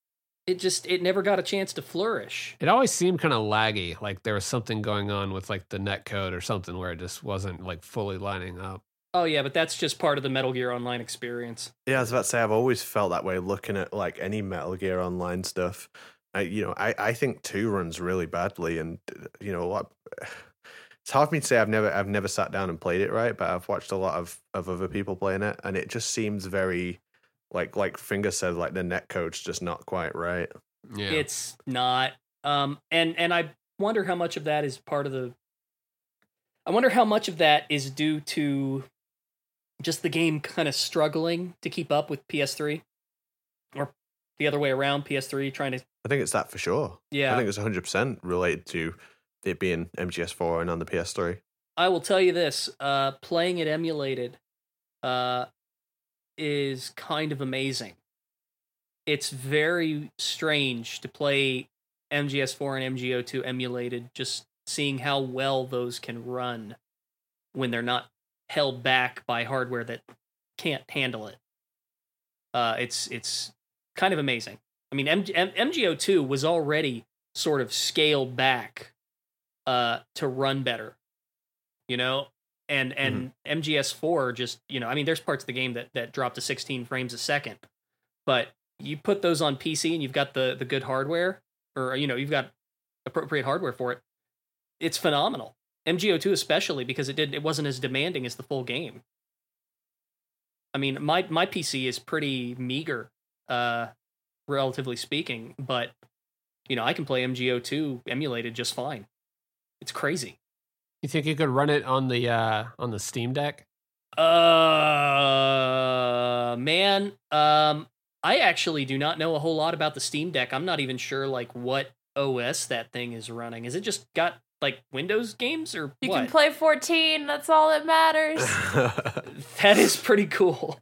Speaker 3: it just it never got a chance to flourish.
Speaker 2: It always seemed kind of laggy, like there was something going on with like the net code or something where it just wasn't like fully lining up.
Speaker 3: Oh yeah, but that's just part of the Metal Gear Online experience.
Speaker 1: Yeah, I was about to say I've always felt that way looking at like any Metal Gear Online stuff. I, you know, I, I think two runs really badly, and uh, you know, a lot. <sighs> It's hard for me to say I've never I've never sat down and played it right, but I've watched a lot of of other people playing it, and it just seems very like like Finger said, like the net code's just not quite right.
Speaker 2: Yeah.
Speaker 3: It's not. Um, and and I wonder how much of that is part of the. I wonder how much of that is due to just the game kind of struggling to keep up with PS3, or the other way around, PS3 trying to.
Speaker 1: I think it's that for sure.
Speaker 3: Yeah,
Speaker 1: I think it's 100 percent related to it being MGS4 and on the PS3.
Speaker 3: I will tell you this: uh, playing it emulated uh, is kind of amazing. It's very strange to play MGS4 and MGO2 emulated, just seeing how well those can run when they're not held back by hardware that can't handle it. Uh, it's it's kind of amazing. I mean, M- M- MGO2 was already sort of scaled back uh, to run better, you know, and and MGS4 just you know, I mean, there's parts of the game that that drop to 16 frames a second, but you put those on PC and you've got the the good hardware, or you know, you've got appropriate hardware for it. It's phenomenal. MGO2 especially because it did it wasn't as demanding as the full game. I mean, my my PC is pretty meager, uh, relatively speaking, but you know, I can play MGO2 emulated just fine. It's crazy.
Speaker 2: You think you could run it on the uh on the Steam Deck?
Speaker 3: Uh, man, um, I actually do not know a whole lot about the Steam Deck. I'm not even sure like what OS that thing is running. Is it just got like Windows games or
Speaker 4: You
Speaker 3: what?
Speaker 4: can play 14. That's all that matters. <laughs>
Speaker 3: that is pretty cool.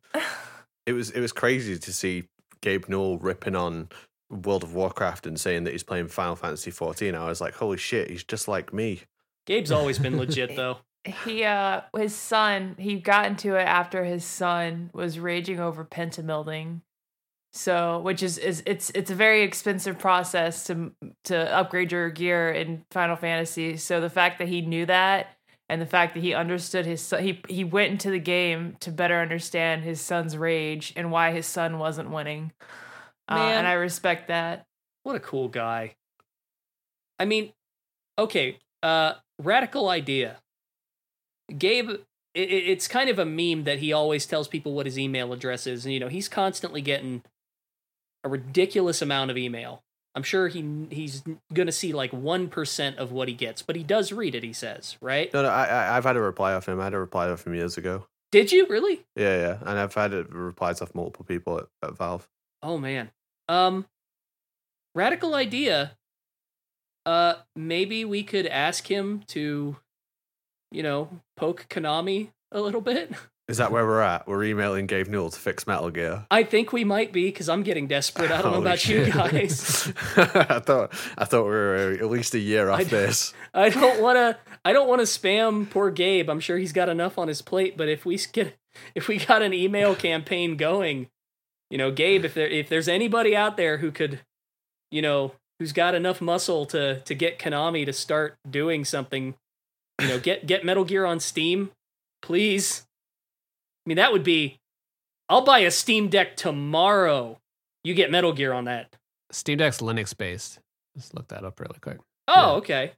Speaker 1: it was it was crazy to see Gabe Newell ripping on World of Warcraft and saying that he's playing Final Fantasy 14. I was like, holy shit, he's just like me.
Speaker 3: Gabe's always been legit <laughs> though.
Speaker 4: he uh his son he got into it after his son was raging over pentamelding so which is is it's it's a very expensive process to to upgrade your gear in final fantasy so the fact that he knew that and the fact that he understood his son he he went into the game to better understand his son's rage and why his son wasn't winning uh, and i respect that
Speaker 3: What a cool guy. I mean, okay, uh radical idea. Gabe it, it- it's kind of a meme that he always tells people what his email address is and you know, he's constantly getting a ridiculous amount of email. I'm sure he he's to see like 1% of what he gets, but he does read it, he says, right?
Speaker 1: No, no, I, I, I've had a reply off him. I had a reply off him years ago.
Speaker 3: Did you really?
Speaker 1: Yeah, yeah. And I've had a replies off multiple people at, at Valve.
Speaker 3: Oh man. Um radical idea. Uh maybe we could ask him to you know, poke Konami a little bit. <laughs>
Speaker 1: Is that where we're at? We're emailing Gabe Newell to fix Metal Gear.
Speaker 3: I think we might be cuz I'm getting desperate. I don't know
Speaker 1: Holy
Speaker 3: about you guys. <laughs>
Speaker 1: I thought I thought we were at least a year off
Speaker 3: I-
Speaker 1: this.
Speaker 3: I don't want to I don't want to spam poor Gabe. I'm sure he's got enough on his plate, but if we get if we got an email campaign going, you know, Gabe, if there if there's anybody out there who could, you know, who's got enough muscle to to get Konami to start doing something, you know, get get Metal Gear on Steam, please. I mean, that would be I'll buy a Steam Deck tomorrow. You get Metal Gear on that.
Speaker 2: Steam Deck's Linux based. Let's look that up really quick.
Speaker 3: Oh,
Speaker 2: Yeah.
Speaker 3: okay.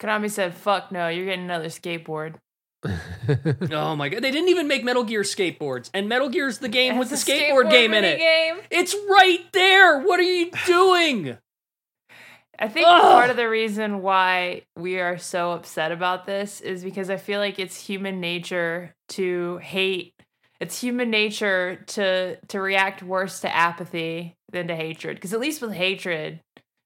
Speaker 4: konami said fuck no you're getting another skateboard <laughs>
Speaker 3: Oh my god, they didn't even make Metal Gear skateboards, and Metal Gear's the game with the
Speaker 4: It's a
Speaker 3: skateboard, game in it.
Speaker 4: game.
Speaker 3: It's right there. What are you doing?
Speaker 4: I think
Speaker 3: Ugh.
Speaker 4: part of the reason why we are so upset about this is because I feel like it's human nature to hate. It's human nature to to react worse to apathy than to hatred. Because at least with hatred,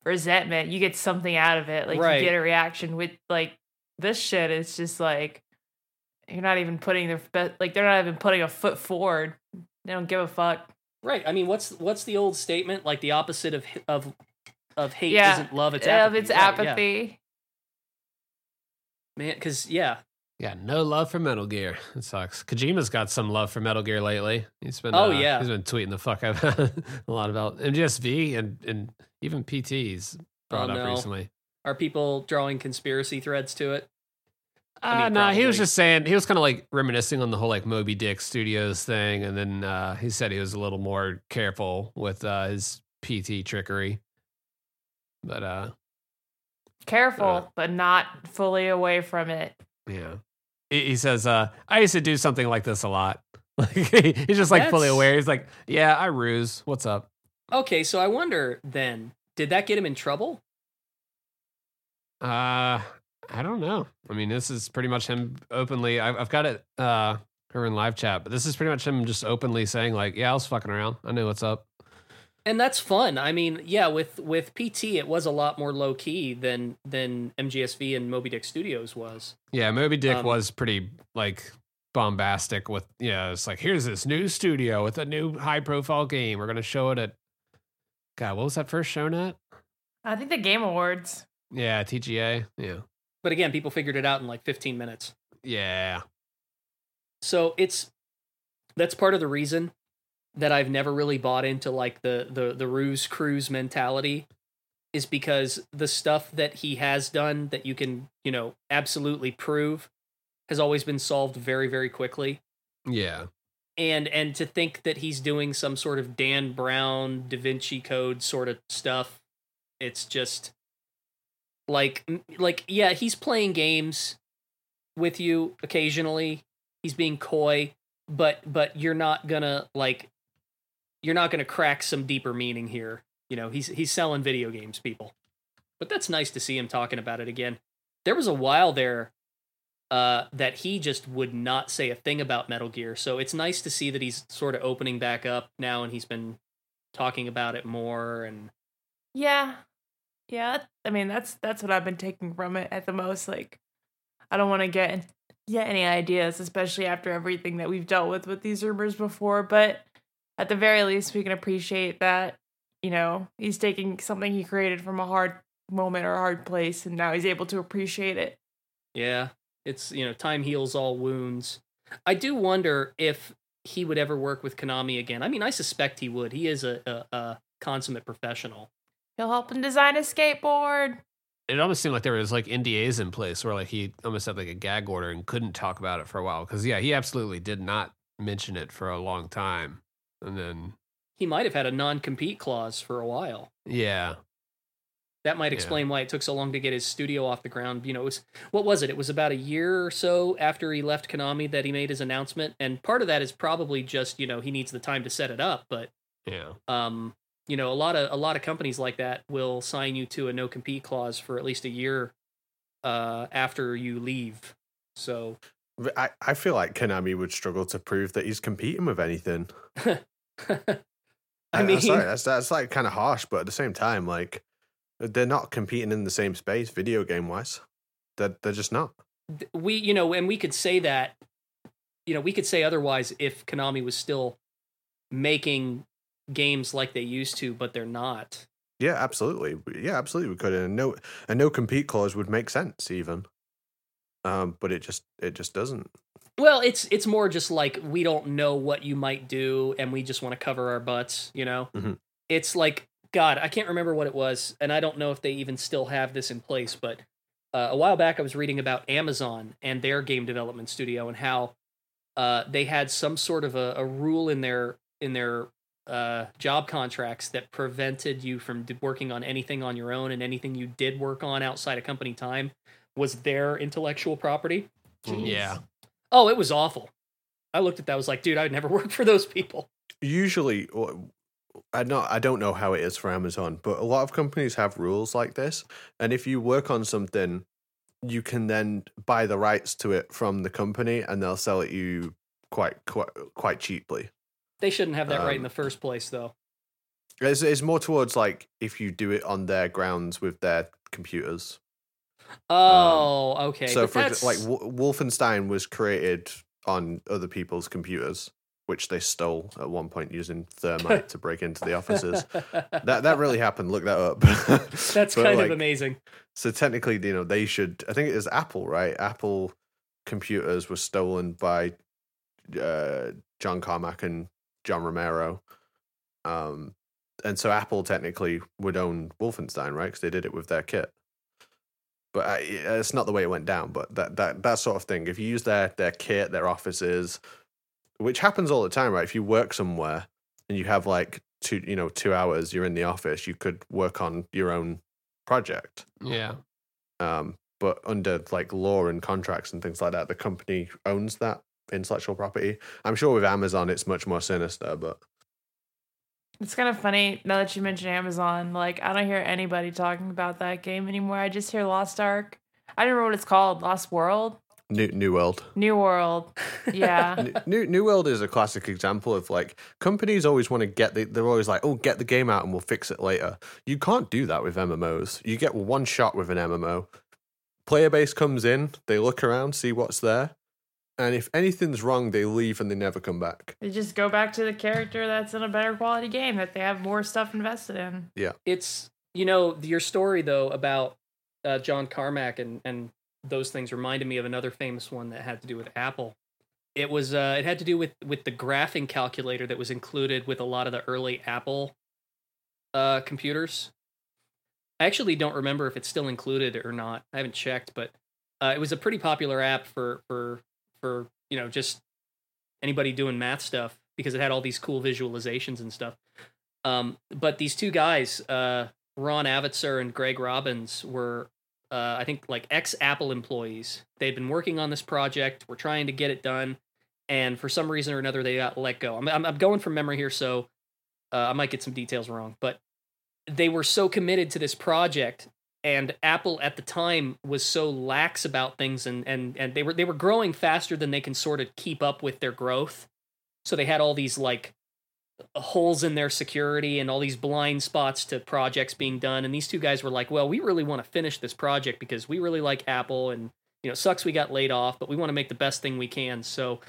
Speaker 4: resentment, you get something out of it. Like
Speaker 3: Right.
Speaker 4: you get a reaction. With like this shit, it's just like you're not even putting their be- like they're not even putting a foot forward. They don't give a fuck.
Speaker 3: Right. I mean, what's what's the old statement? Like the opposite of of of hate
Speaker 4: Yeah.
Speaker 3: isn't love. It's
Speaker 4: Of
Speaker 3: apathy.
Speaker 4: its
Speaker 3: Right, yeah.
Speaker 4: apathy.
Speaker 3: man. Because yeah.
Speaker 2: Yeah, no love for Metal Gear. It sucks. Kojima's got some love for Metal Gear lately. He's been
Speaker 3: Oh,
Speaker 2: uh,
Speaker 3: yeah.
Speaker 2: he's been tweeting the fuck out <laughs> a lot about MGSV and and even PTs brought
Speaker 3: Oh,
Speaker 2: up
Speaker 3: no.
Speaker 2: recently.
Speaker 3: Are people drawing conspiracy threads to it? I
Speaker 2: Uh,
Speaker 3: mean,
Speaker 2: no, he was just saying he was kind of like reminiscing on the whole like Moby Dick Studios thing, and then uh, he said he was a little more careful with uh, his PT trickery. But uh,
Speaker 4: Careful,
Speaker 2: Uh,
Speaker 4: but not fully away from it.
Speaker 2: yeah, he, he says uh, I used to do something like this a lot. <laughs> Like he's just like fully aware. He's like, yeah, I ruse. What's up?
Speaker 3: Okay, so I wonder then, did that get him in trouble?
Speaker 2: Uh, I don't know. I mean, this is pretty much him openly. I've, I've got it uh, over in live chat, but this is pretty much him just openly saying like, yeah, I was fucking around. I knew what's up.
Speaker 3: And that's fun. I mean, yeah, with with PT, it was a lot more low key than than MGSV and Moby Dick Studios was.
Speaker 2: Yeah, Moby Dick
Speaker 3: Um,
Speaker 2: was pretty like bombastic with yeah, it's like here's this new studio with a new high profile game. We're gonna show it at God, what was that first shown at?
Speaker 4: I think the Game Awards.
Speaker 2: Yeah, TGA. Yeah.
Speaker 3: But again, people figured it out in like 15 minutes.
Speaker 2: Yeah.
Speaker 3: So it's that's part of the reason that I've never really bought into like the the the ruse cruise mentality is because the stuff that he has done that you can, you know, absolutely prove has always been solved very very quickly.
Speaker 2: Yeah.
Speaker 3: And and to think that he's doing some sort of Dan Brown Da Vinci Code sort of stuff, it's just like like yeah, he's playing games with you occasionally. He's being coy, but but you're not gonna like you're not gonna crack some deeper meaning here. You know, he's he's selling video games, people. But that's nice to see him talking about it again. There was a while there uh, that he just would not say a thing about Metal Gear, so it's nice to see that he's sort of opening back up now, and he's been talking about it more. And
Speaker 4: Yeah. Yeah. I mean, that's that's what I've been taking from it at the most. Like, I don't want to get get any ideas, especially after everything that we've dealt with with these rumors before. But at the very least, we can appreciate that you know he's taking something he created from a hard moment or a hard place, and now he's able to appreciate it.
Speaker 3: yeah, it's you know, time heals all wounds. I do wonder if he would ever work with Konami again. I mean, I suspect he would. He is a, a, a consummate professional.
Speaker 4: He'll help him design a skateboard.
Speaker 2: It almost seemed like there was like NDAs in place where like he almost had like a gag order and couldn't talk about it for a while. Cause yeah, he absolutely did not mention it for a long time. And then
Speaker 3: He might have had a non-compete clause for a while.
Speaker 2: yeah.
Speaker 3: That might
Speaker 2: Yeah.
Speaker 3: explain why it took so long to get his studio off the ground. You know, it was what was it? It was about a year or so after he left Konami that he made his announcement, and part of that is probably just you know he needs the time to set it up. But
Speaker 2: Yeah.
Speaker 3: um, you know, a lot of a lot of companies like that will sign you to a no compete clause for at least a year uh, after you leave. So
Speaker 1: I, I feel like Konami would struggle to prove that he's competing with anything. <laughs> <laughs>
Speaker 3: I mean,
Speaker 1: sorry, that's that's like kind of harsh, but at the same time, like they're not competing in the same space, video game wise. They're they're just not.
Speaker 3: we you know and we could say that you know we could say otherwise if konami was still making games like they used to but they're not
Speaker 1: Yeah, absolutely. Yeah, absolutely. We could. And no a no compete clause would make sense even. Um, but it just it just doesn't.
Speaker 3: Well it's it's more just like we don't know what you might do and we just want to cover our butts you know
Speaker 1: Mhm.
Speaker 3: it's like god i can't remember what it was and i don't know if they even still have this in place but uh, a while back i was reading about amazon and their game development studio and how uh, they had some sort of a, a rule in their in their uh, job contracts that prevented you from working on anything on your own and anything you did work on outside of company time was their intellectual property
Speaker 4: Jeez.
Speaker 2: Yeah.
Speaker 3: Oh, it was awful. I looked at that. I was like, dude, I'd never <laughs> work for those people.
Speaker 1: Usually, I not I don't know how it is for Amazon, but a lot of companies have rules like this. And if you work on something, you can then buy the rights to it from the company, and they'll sell it you quite quite quite cheaply.
Speaker 3: They shouldn't have that right in
Speaker 1: Um,
Speaker 3: the first place, though.
Speaker 1: It's, it's more towards like if you do it on their grounds with their computers.
Speaker 3: Oh, okay.
Speaker 1: um, so,
Speaker 3: but
Speaker 1: for
Speaker 3: that's
Speaker 1: like W- Wolfenstein was created on other people's computers, which they stole at one point using thermite <laughs> to break into the offices. That that really <laughs> happened. Look that up. <laughs>
Speaker 3: that's kind
Speaker 1: like,
Speaker 3: of amazing.
Speaker 1: So technically, you know, they should. I think it is Apple, right? Apple computers were stolen by uh, John Carmack and John Romero, um, and so Apple technically would own Wolfenstein, right? Because they did it with their kit. But I, it's not the way it went down. But that that that sort of thing. If you use their their kit, their offices, which happens all the time, right? If you work somewhere and you have like two, you know, two hours, you're in the office, you could work on your own project
Speaker 2: Yeah.
Speaker 1: um, but under like law and contracts and things like that, the company owns that intellectual property. I'm sure with Amazon, it's much more sinister, but
Speaker 4: It's kind of funny now that you mention Amazon. Like, I don't hear anybody talking about that game anymore. I just hear Lost Ark. I don't remember what it's called. Lost World.
Speaker 1: New New World.
Speaker 4: New World. Yeah. <laughs>
Speaker 1: New New World is a classic example of like companies always want to get the, they're always like, oh, get the game out and we'll fix it later. You can't do that with MMOs. You get one shot with an MMO. Player base comes in, they look around, see what's there, and if anything's wrong, they leave and they never come back.
Speaker 4: they just go back to the character that's in a better quality game that they have more stuff invested in.
Speaker 3: Yeah, it's you know your story though about uh, John Carmack and and those things reminded me of another famous one that had to do with Apple. It was uh, it had to do with with the graphing calculator that was included with a lot of the early Apple uh, computers. I actually don't remember if it's still included or not. I haven't checked, but uh, it was a pretty popular app for for for you know just anybody doing math stuff because it had all these cool visualizations and stuff. Um, but these two guys, uh, Ron Avitzur and Greg Robbins, were uh, I think like ex Apple employees. They'd been working on this project, were trying to get it done, and for some reason or another, they got let go. I'm I'm, I'm going from memory here, so uh, I might get some details wrong, but they were so committed to this project and Apple at the time was so lax about things and and and they were they were growing faster than they can sort of keep up with their growth. So they had all these like holes in their security and all these blind spots to projects being done and these two guys were like, "Well, we really want to finish this project because we really like Apple and you know, sucks we got laid off, but we want to make the best thing we can. So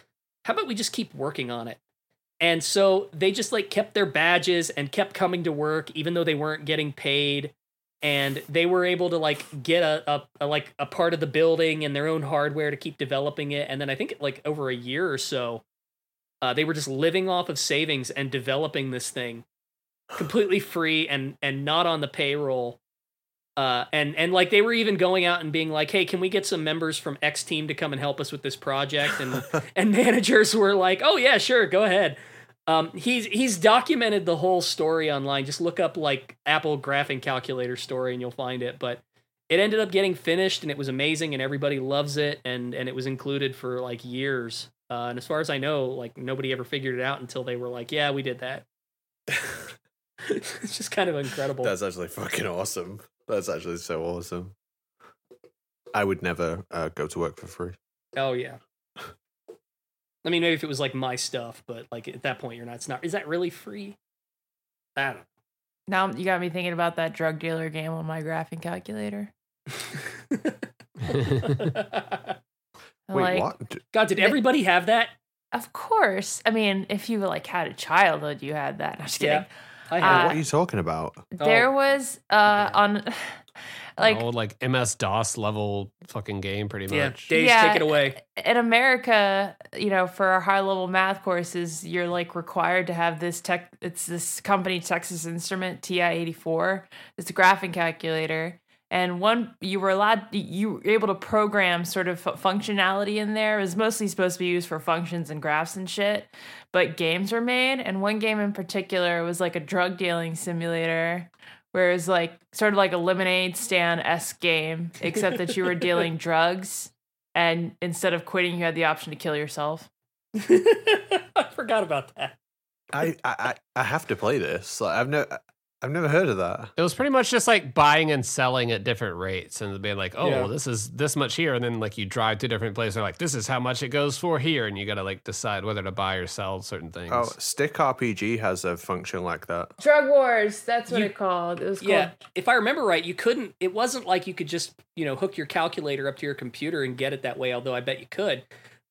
Speaker 3: how about we just keep working on it?" And so they just like kept their badges and kept coming to work even though they weren't getting paid and they were able to like get a, a, a like a part of the building and their own hardware to keep developing it and then i think like over a year or so uh, they were just living off of savings and developing this thing <sighs> completely free and and not on the payroll uh, and and like they were even going out and being like, "Hey, can we get some members from X team to come and help us with this project?" And <laughs> and managers were like, "Oh yeah, sure, go ahead." Um, he's he's documented the whole story online. Just look up like Apple graphing calculator story, and you'll find it. But it ended up getting finished, and it was amazing, and everybody loves it, and and it was included for like years. Uh, and as far as I know, like nobody ever figured it out until they were like, "Yeah, we did that." <laughs> it's just kind of incredible.
Speaker 1: That's actually fucking awesome. That's actually so awesome. I would never uh, go to work for free.
Speaker 3: Oh yeah. I mean, maybe if it was like my stuff, but like at that point, you're not. It's not. Is that really free? I don't.
Speaker 4: Now you got me thinking about that drug dealer game on my graphing calculator. <laughs>
Speaker 1: Wait,
Speaker 4: like,
Speaker 1: what?
Speaker 3: God, did everybody have that?
Speaker 4: Of course. I mean, if you like had a childhood, you had that. <laughs> I'm just kidding.
Speaker 3: Yeah. I
Speaker 4: Uh,
Speaker 1: what are you talking about?
Speaker 4: There
Speaker 3: Oh.
Speaker 4: was uh on <laughs> like
Speaker 2: An old like MS DOS level fucking game, pretty
Speaker 3: yeah,
Speaker 2: much.
Speaker 3: Dave,
Speaker 4: Yeah.
Speaker 3: take it away.
Speaker 4: in America, you know, for our high level math courses, you're like required to have this tech. It's this company, Texas Instrument TI eighty four. It's a graphing calculator, and one you were allowed, you were able to program sort of fu- functionality in there. It was mostly supposed to be used for functions and graphs and shit, but games were made, and one game in particular was like a drug dealing simulator. Where it was like sort of like a lemonade stand s game, except that you were <laughs> dealing drugs and instead of quitting, you had the option to kill yourself. <laughs>
Speaker 3: I forgot about that.
Speaker 1: I, I I- I have to play this. Like, I've never I've never heard of that.
Speaker 2: It was pretty much just like buying and selling at different rates and being like, oh,
Speaker 3: Yeah.
Speaker 2: this is this much here. And then like you drive to different places. They're like, this is how much it goes for here. And you got to like decide whether to buy or sell certain things.
Speaker 1: Oh, Stick RPG has a function like that.
Speaker 4: Drug Wars, that's what
Speaker 3: You-
Speaker 4: it called. It was called.
Speaker 3: Yeah, if I remember right, you couldn't. It wasn't like you could just you know hook your calculator up to your computer and get it that way. Although I bet you could,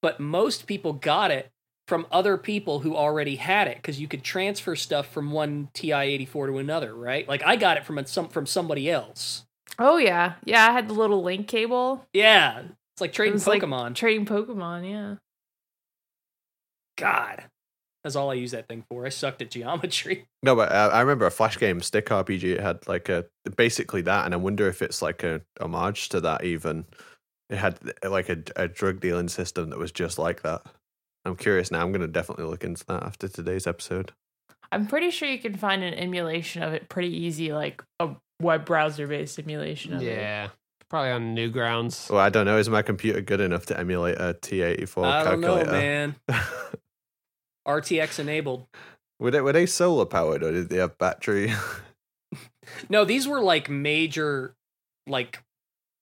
Speaker 3: but most people got it from other people who already had it because you could transfer stuff from one TI eighty four to another. Right? Like I got it from a, some from somebody else.
Speaker 4: Oh yeah, yeah. I had the little link cable.
Speaker 3: Yeah, it's like
Speaker 4: It
Speaker 3: trading
Speaker 4: like
Speaker 3: Pokemon.
Speaker 4: trading Pokemon. Yeah.
Speaker 3: God, that's all I use that thing for. I sucked at geometry. <laughs>
Speaker 1: No, but uh, I remember a Flash game, Stick RPG. It had like a basically that, and I wonder if it's like a homage to that. Even it had like a, a drug dealing system that was just like that. I'm curious now. I'm going to definitely look into that after today's episode.
Speaker 4: I'm pretty sure you can find an emulation of it pretty easy, like a web browser based emulation of it.
Speaker 2: yeah. Probably on Newgrounds.
Speaker 1: Well, I don't know. Is my computer good enough to emulate a T84
Speaker 3: I don't know,
Speaker 1: calculator?
Speaker 3: man. <laughs> RTX enabled.
Speaker 1: were they were they solar powered or did they have battery? <laughs>
Speaker 3: No, these were like major, like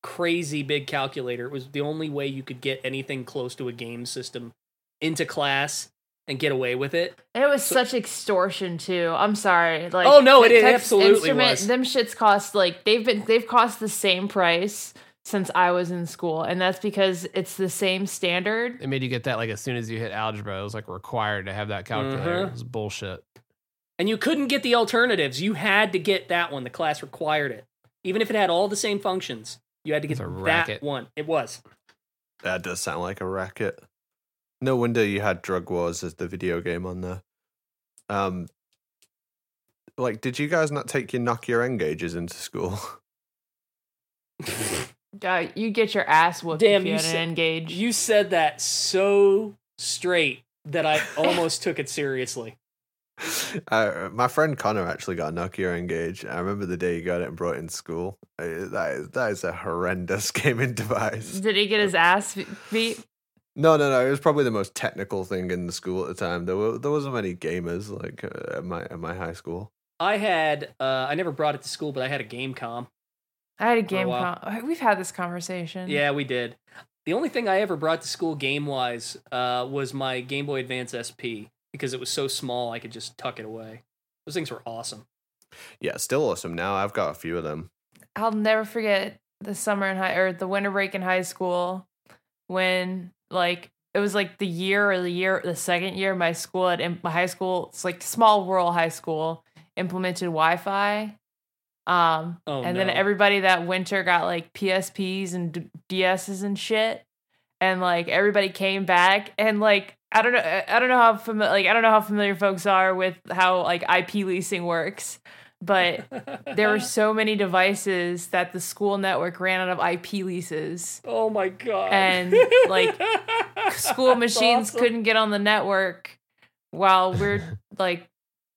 Speaker 3: crazy big calculator. It was the only way you could get anything close to a game system into class and get away with it.
Speaker 4: It was such extortion too. I'm sorry. Like
Speaker 3: Oh, no, it
Speaker 4: te-
Speaker 3: absolutely
Speaker 4: instrument,
Speaker 3: was.
Speaker 4: Them shits cost like they've been they've cost the same price since I was in school, and that's because it's the same standard.
Speaker 2: They made you get that like as soon as you hit algebra. It was like required to have that calculator.
Speaker 3: Mhm.
Speaker 2: It was bullshit.
Speaker 3: And you couldn't get the alternatives. You had to get that one. The class required it. Even if it had all the same functions, you had to get
Speaker 2: It's
Speaker 3: that
Speaker 2: racket.
Speaker 3: one. It was.
Speaker 1: That does sound like a racket. No wonder you had Drug Wars as the video game on there. Um, like, did you guys not take your Nokia N-Gages into school? <laughs>
Speaker 4: Uh, you get your ass whooped
Speaker 3: Damn,
Speaker 4: if you,
Speaker 3: you
Speaker 4: had
Speaker 3: said-
Speaker 4: an N-Gage.
Speaker 3: You said that so straight that I <laughs> almost took it seriously.
Speaker 1: Uh, my friend Connor actually got a Nokia N-Gage. I remember the day he got it and brought it in school. Uh, That is that is a horrendous <laughs> gaming device.
Speaker 4: Did he get his ass beat?
Speaker 1: No, no, no. It was probably the most technical thing in the school at the time. There were there wasn't many gamers like uh, at my at my high school.
Speaker 3: I had, uh, I never brought it to school, but I had a Game.com.
Speaker 4: I had a
Speaker 3: For
Speaker 4: game.
Speaker 3: while.
Speaker 4: Con- We've had this conversation.
Speaker 3: Yeah, we did. The only thing I ever brought to school game wise uh, was my Game Boy Advance SP because it was so small I could just tuck it away. Those things were awesome.
Speaker 1: Yeah, still awesome. Now I've got a few of them.
Speaker 4: I'll never forget the summer in high or the winter break in high school when like it was like the year or the year the second year my school at my high school it's like small rural high school implemented Wi-Fi. Um,
Speaker 3: Oh,
Speaker 4: and then everybody that winter got like PSPs and DSs and shit, and like everybody came back and like I don't know I don't know how familiar like I don't know how familiar folks are with how like IP leasing works, but there were <laughs> so many devices that the school network ran out of IP leases.
Speaker 3: oh my god.
Speaker 4: And, like, School <laughs> machines
Speaker 3: awesome.
Speaker 4: couldn't get on the network while we're like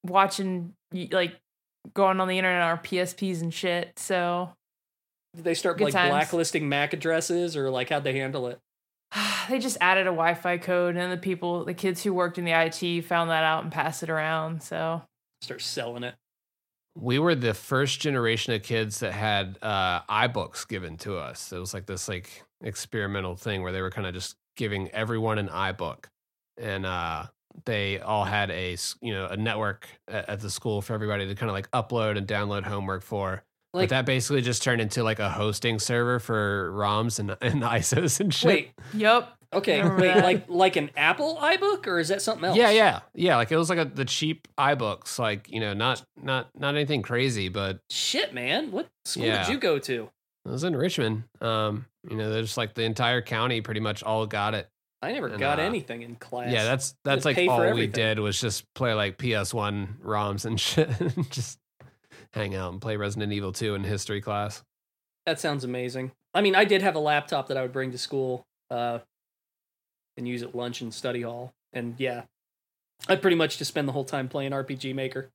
Speaker 4: watching like going on the internet on our PSPs and shit. So
Speaker 3: Did they start
Speaker 4: Good
Speaker 3: like
Speaker 4: times.
Speaker 3: blacklisting MAC addresses or like how'd they handle it? <sighs>
Speaker 4: they just added a Wi-Fi code, and the people, the kids who worked in the IT, found that out and passed it around. So
Speaker 3: Start selling it.
Speaker 2: We were the first generation of kids that had uh, iBooks given to us. It was like this like experimental thing where they were kind of just giving everyone an iBook, and uh, they all had a you know a network at, at the school for everybody to kind of like upload and download homework for.
Speaker 3: Like
Speaker 2: but that basically just turned into like a hosting server for ROMs and, <laughs> and ISOs and shit.
Speaker 3: wait,
Speaker 4: yep,
Speaker 3: okay,
Speaker 4: Remember
Speaker 3: wait,
Speaker 4: that?
Speaker 3: like like an Apple iBook or is that something else?
Speaker 2: Yeah, yeah, yeah. Like it was like a, the cheap iBooks, like you know, not not not anything crazy, but
Speaker 3: Shit, man. What school
Speaker 2: Yeah.
Speaker 3: did you go to?
Speaker 2: I was in Richmond. Um, you know, there's like the entire county pretty much all got it.
Speaker 3: I never
Speaker 2: And,
Speaker 3: got
Speaker 2: uh,
Speaker 3: anything in class.
Speaker 2: Yeah, that's that's
Speaker 3: Just
Speaker 2: like
Speaker 3: pay for
Speaker 2: all we
Speaker 3: everything.
Speaker 2: did was just play like PS1 ROMs and <laughs> shit, and just hang out and play Resident Evil 2 in history class.
Speaker 3: That sounds amazing. I mean, I did have a laptop that I would bring to school uh, and use at lunch and study hall. And yeah, I pretty much just spend the whole time playing RPG Maker.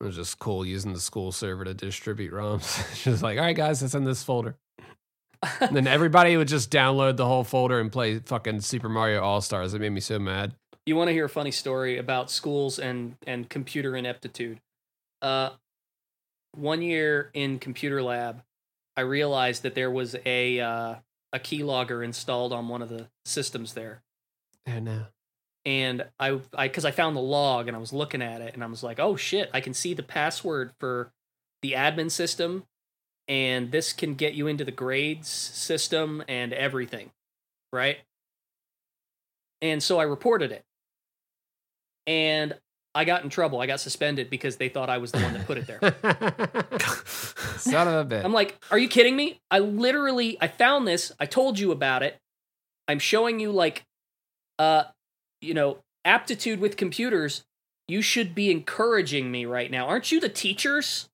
Speaker 2: It was just cool using the school server to distribute ROMs. <laughs> just like, all right, guys, it's in this folder. And <laughs> then everybody would just download the whole folder and play fucking Super Mario All Stars. It made me so mad.
Speaker 3: you want to hear a funny story about schools and and computer ineptitude? Uh, one year in computer lab, I realized that there was a uh, a keylogger installed on one of the systems there.
Speaker 2: And uh,
Speaker 3: and I, I, because I found the log and I was looking at it and I was like, oh shit, I can see the password for the admin system, and this can get you into the grades system and everything, right? And so I reported it, and I got in trouble. I got suspended because they thought I was the one that put it there. <laughs>
Speaker 2: son of a bitch.
Speaker 3: I'm like, are you kidding me? I literally I found this. I told you about it. I'm showing you like uh you know, aptitude with computers. You should be encouraging me right now. Aren't you the teachers?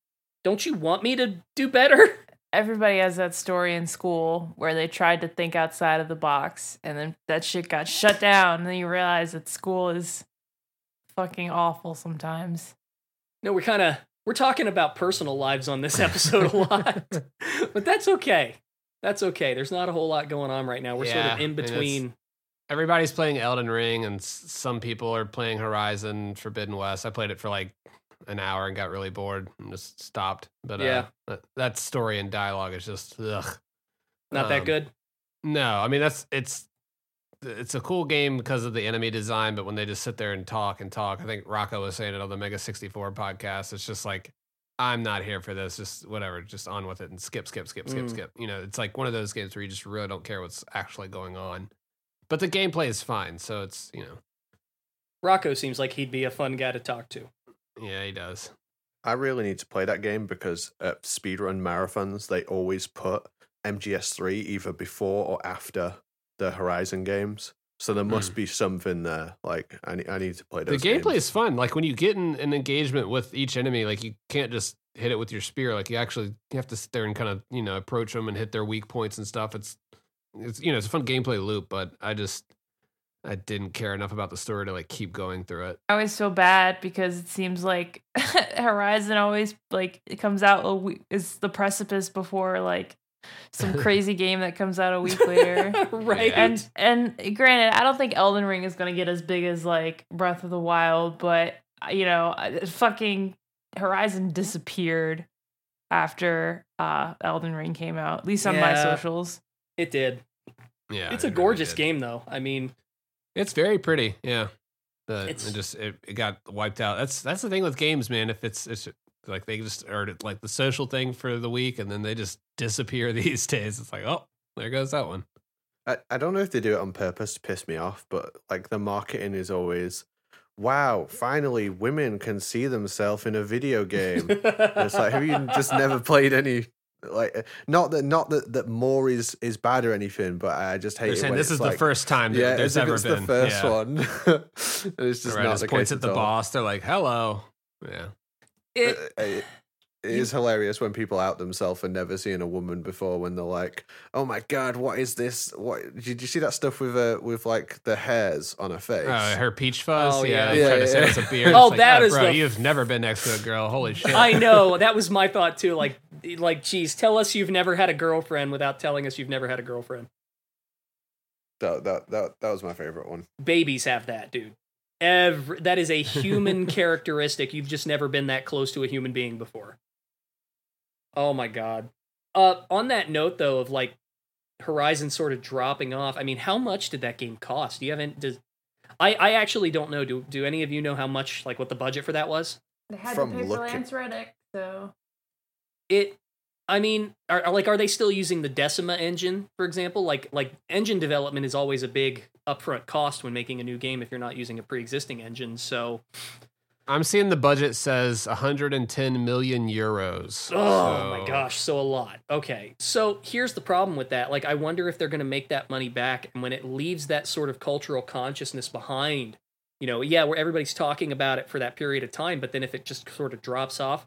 Speaker 3: Don't you want me to do better? <laughs>
Speaker 4: everybody has that story in school where they tried to think outside of the box, and then that shit got shut down. And then you realize that school is fucking awful sometimes.
Speaker 3: No, we're kind of we're talking about personal lives on this episode a <laughs> lot. but that's okay. That's okay. There's not a whole lot going on right now. We're sort of in between.
Speaker 2: Everybody's playing Elden Ring, and s- some people are playing Horizon Forbidden West. I played it for like an hour and got really bored and just stopped. But
Speaker 3: Yeah.
Speaker 2: uh, that, that story and dialogue is just ugh.
Speaker 3: Not that
Speaker 2: Um,
Speaker 3: good.
Speaker 2: No, I mean that's it's it's a cool game because of the enemy design, but when they just sit there and talk and talk, I think Rocco was saying it on the Mega 64 podcast. It's just like I'm not here for this. Just whatever, just on with it and skip, skip, skip, skip,
Speaker 3: Mm.
Speaker 2: skip. You know, it's like one of those games where you just really don't care what's actually going on. But the gameplay is fine, so it's you know,
Speaker 3: Rocco seems like he'd be a fun guy to talk to.
Speaker 2: yeah, he does.
Speaker 1: I really need to play that game because at speedrun marathons they always put MGS3 either before or after the Horizon games. So there must mm. be something there. Like I need, I need to play those.
Speaker 2: The gameplay
Speaker 1: games.
Speaker 2: is fun. Like when you get in an engagement with each enemy, like you can't just hit it with your spear. Like you actually you have to sit there and kind of you know approach them and hit their weak points and stuff. It's it's you know it's a fun gameplay loop, but I just I didn't care enough about the story to like keep going through it.
Speaker 4: I always feel bad because it seems like <laughs> Horizon always like it comes out a week is the precipice before like some <laughs> crazy game that comes out a week later. <laughs>
Speaker 3: right.
Speaker 4: and and granted, I don't think Elden Ring is gonna get as big as like Breath of the Wild, but uh, you know, uh, fucking Horizon disappeared after uh Elden Ring came out, at least on my socials.
Speaker 3: it did.
Speaker 2: Yeah,
Speaker 3: it's a
Speaker 2: it really
Speaker 3: gorgeous
Speaker 2: did.
Speaker 3: game, though. I mean,
Speaker 2: It's very pretty. Yeah, but
Speaker 3: It's-
Speaker 2: it just it, it got wiped out. That's that's the thing with games, man. If it's it's like they just are like the social thing for the week, and then they just disappear <laughs> these days. It's like oh, there goes that one.
Speaker 1: I, I don't know if they do it on purpose to piss me off, but like the marketing is always, wow, finally women can see themselves in a video game. It's like, have you just never <laughs> played any? Like, not that not that that more is is bad or anything, but I just hate
Speaker 2: They're
Speaker 1: it
Speaker 2: saying this is
Speaker 1: like,
Speaker 2: the first time that
Speaker 1: Yeah,
Speaker 2: there's ever
Speaker 1: it's
Speaker 2: been
Speaker 1: the first
Speaker 2: yeah.
Speaker 1: one. <laughs> and it's just
Speaker 2: Right,
Speaker 1: not
Speaker 2: just points
Speaker 1: case
Speaker 2: at the
Speaker 1: all.
Speaker 2: boss. They're like, "Hello." Yeah,
Speaker 3: it,
Speaker 1: it- it is hilarious when people out themselves and never seen a woman before when they're like, "Oh my god, what is this? What did you see that stuff with uh, with like the hairs on her face?"
Speaker 2: uh, her peach fuzz.
Speaker 3: Oh,
Speaker 2: yeah,
Speaker 3: yeah.
Speaker 2: they
Speaker 1: Yeah,
Speaker 2: to say
Speaker 1: yeah. <laughs>
Speaker 2: it's a beard.
Speaker 3: Oh,
Speaker 2: It's like,
Speaker 3: that
Speaker 2: "Ah,
Speaker 3: is
Speaker 2: bro.
Speaker 3: the-
Speaker 2: You've never been next to a girl. Holy <laughs> shit!
Speaker 3: I know <laughs> that was my thought too. Like, like, geez, tell us you've never had a girlfriend without telling us you've never had a girlfriend.
Speaker 1: that, that that that was my favorite one.
Speaker 3: Babies have that, dude. Every, that is a human <laughs> characteristic. You've just never been that close to a human being before. Oh my god. Uh, on that note, though, of like Horizon sort of dropping off. I mean, how much did that game cost? Do you haven't? Does I? I actually don't know. Do Do any of you know how much? Like, what the budget for that was?
Speaker 5: They had
Speaker 1: From
Speaker 5: to pay for Lance Reddick, so
Speaker 3: it i mean are, like are they still using the decima engine for example? Like like engine development is always a big upfront cost when making a new game if you're not using a pre-existing engine so.
Speaker 2: I'm seeing the budget says 110 million euros.
Speaker 3: oh my gosh so a lot. Okay so here's the problem with that. Like i wonder if they're going to make that money back and when it leaves that sort of cultural consciousness behind you know yeah where everybody's talking about it for that period of time but then if it just sort of drops off.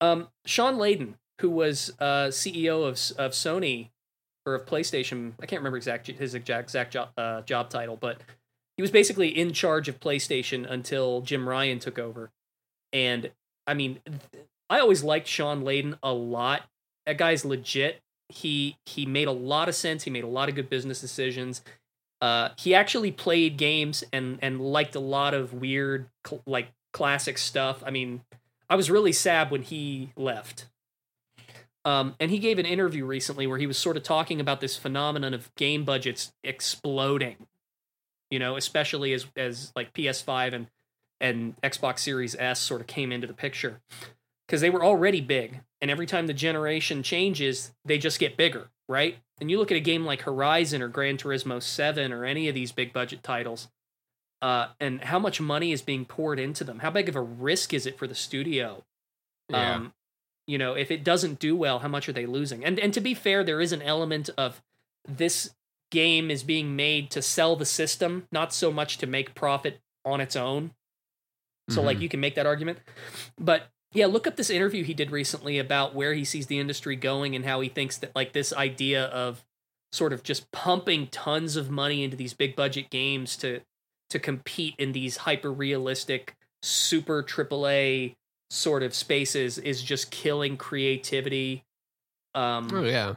Speaker 3: Um Shawn Layden who was uh ceo of of sony or of playstation. I can't remember exact his exact exact job, uh, job title but he was basically in charge of playstation until jim ryan took over. And i mean i always liked Shawn Layden a lot. That guy's legit. He he made a lot of sense. He made a lot of good business decisions. Uh, he actually played games and and liked a lot of weird cl- like classic stuff. I mean, I was really sad when he left. Um, and he gave an interview recently where he was sort of talking about this phenomenon of game budgets exploding. You know, especially as as like PS5 and and Xbox Series S sort of came into the picture because they were already big, and every time the generation changes, they just get bigger, right? And you look at a game like Horizon or Gran Turismo 7 or any of these big budget titles, uh, and how much money is being poured into them. How big of a risk is it for the studio?
Speaker 2: Yeah.
Speaker 3: Um, you know, if it doesn't do well, how much are they losing? And and to be fair, there is an element of this game is being made to sell the system, not so much to make profit on its own. So like
Speaker 2: Mhm.
Speaker 3: you can make that argument. But yeah, look up this interview he did recently about where he sees the industry going and how he thinks that like this idea of sort of just pumping tons of money into these big budget games to to compete in these hyper realistic super AAA sort of spaces is just killing creativity. Um
Speaker 2: Oh yeah.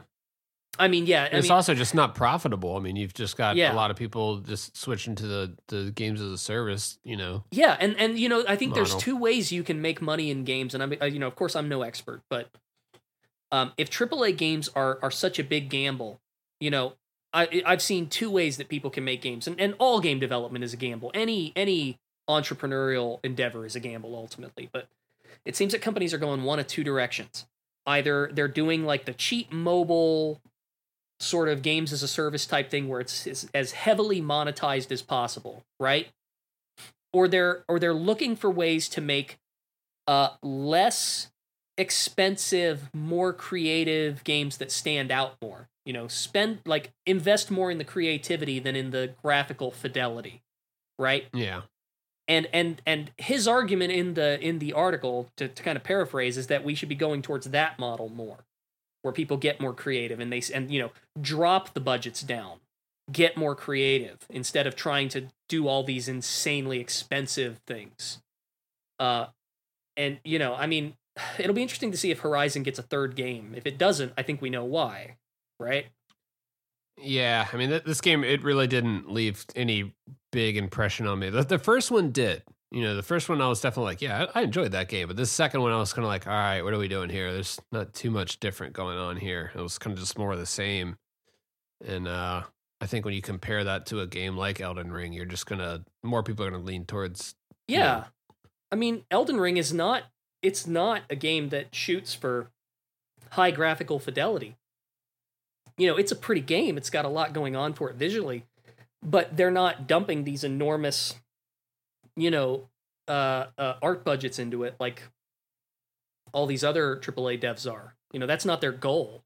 Speaker 3: I mean, yeah, I
Speaker 2: it's
Speaker 3: mean,
Speaker 2: also just not profitable. I mean, you've just got
Speaker 3: Yeah.
Speaker 2: a lot of people just switching to the, the games as a service, you know.
Speaker 3: Yeah, and and you know, I think there's two ways you can make money in games, and I'm, uh, you know, of course, I'm no expert, but um, if AAA games are are such a big gamble, you know, I I've seen two ways that people can make games, and and all game development is a gamble. Any any entrepreneurial endeavor is a gamble ultimately, but it seems that companies are going one of two directions. Either they're doing like the cheap mobile sort of games as a service type thing where it's, it's as heavily monetized as possible, right? Or they're or they're looking for ways to make uh less expensive, more creative games that stand out more. You know, spend like invest more in the creativity than in the graphical fidelity, right?
Speaker 2: Yeah.
Speaker 3: And and and his argument in the in the article to, to kind of paraphrase is that we should be going towards that model more where people get more creative and they and you know drop the budgets down get more creative instead of trying to do all these insanely expensive things. Uh and you know i mean <sighs> it'll be interesting to see if horizon gets a third game. If it doesn't i think we know why right
Speaker 2: Yeah, I mean, th- this game it really didn't leave any big impression on me. The, the first one did. You know, the first one I was definitely like, yeah, I, I enjoyed that game. But this second one, I was kind of like, all right, what are we doing here? There's not too much different going on here. It was kind of just more of the same. And uh, I think when you compare that to a game like Elden Ring, you're just gonna more people are gonna lean towards.
Speaker 3: Yeah.
Speaker 2: Yeah.
Speaker 3: I mean, Elden Ring is not it's not a game that shoots for high graphical fidelity. You know, it's a pretty game. It's got a lot going on for it visually, but they're not dumping these enormous you know, uh, uh art budgets into it like all these other AAA devs are. You know, that's not their goal.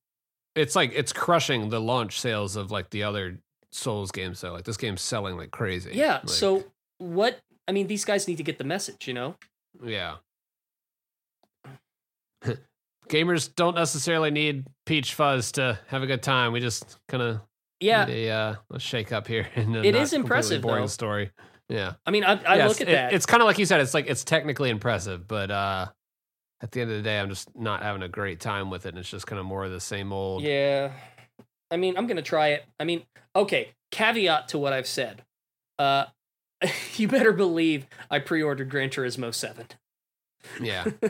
Speaker 2: It's like it's crushing the launch sales of like the other Souls games. though. like this game's selling like crazy.
Speaker 3: Yeah,
Speaker 2: Like,
Speaker 3: so what I mean, these guys need to get the message, you know?
Speaker 2: Yeah. <laughs> Gamers don't necessarily need peach fuzz to have a good time. We just kind of
Speaker 3: Yeah.
Speaker 2: a, uh, a shake up here. <laughs> And
Speaker 3: It is impressive,
Speaker 2: boring
Speaker 3: though.
Speaker 2: story. Yeah,
Speaker 3: I mean, I, I
Speaker 2: Yes,
Speaker 3: look at
Speaker 2: it-
Speaker 3: that.
Speaker 2: It's kind of like you said. It's like it's technically impressive, but uh, at the end of the day, I'm just not having a great time with it. And it's just kind of more of the same old.
Speaker 3: Yeah. I mean, I'm going to try it. I mean, okay, caveat to what I've said. Uh <laughs> you better believe I pre-ordered Gran Turismo 7.
Speaker 2: Yeah. <laughs>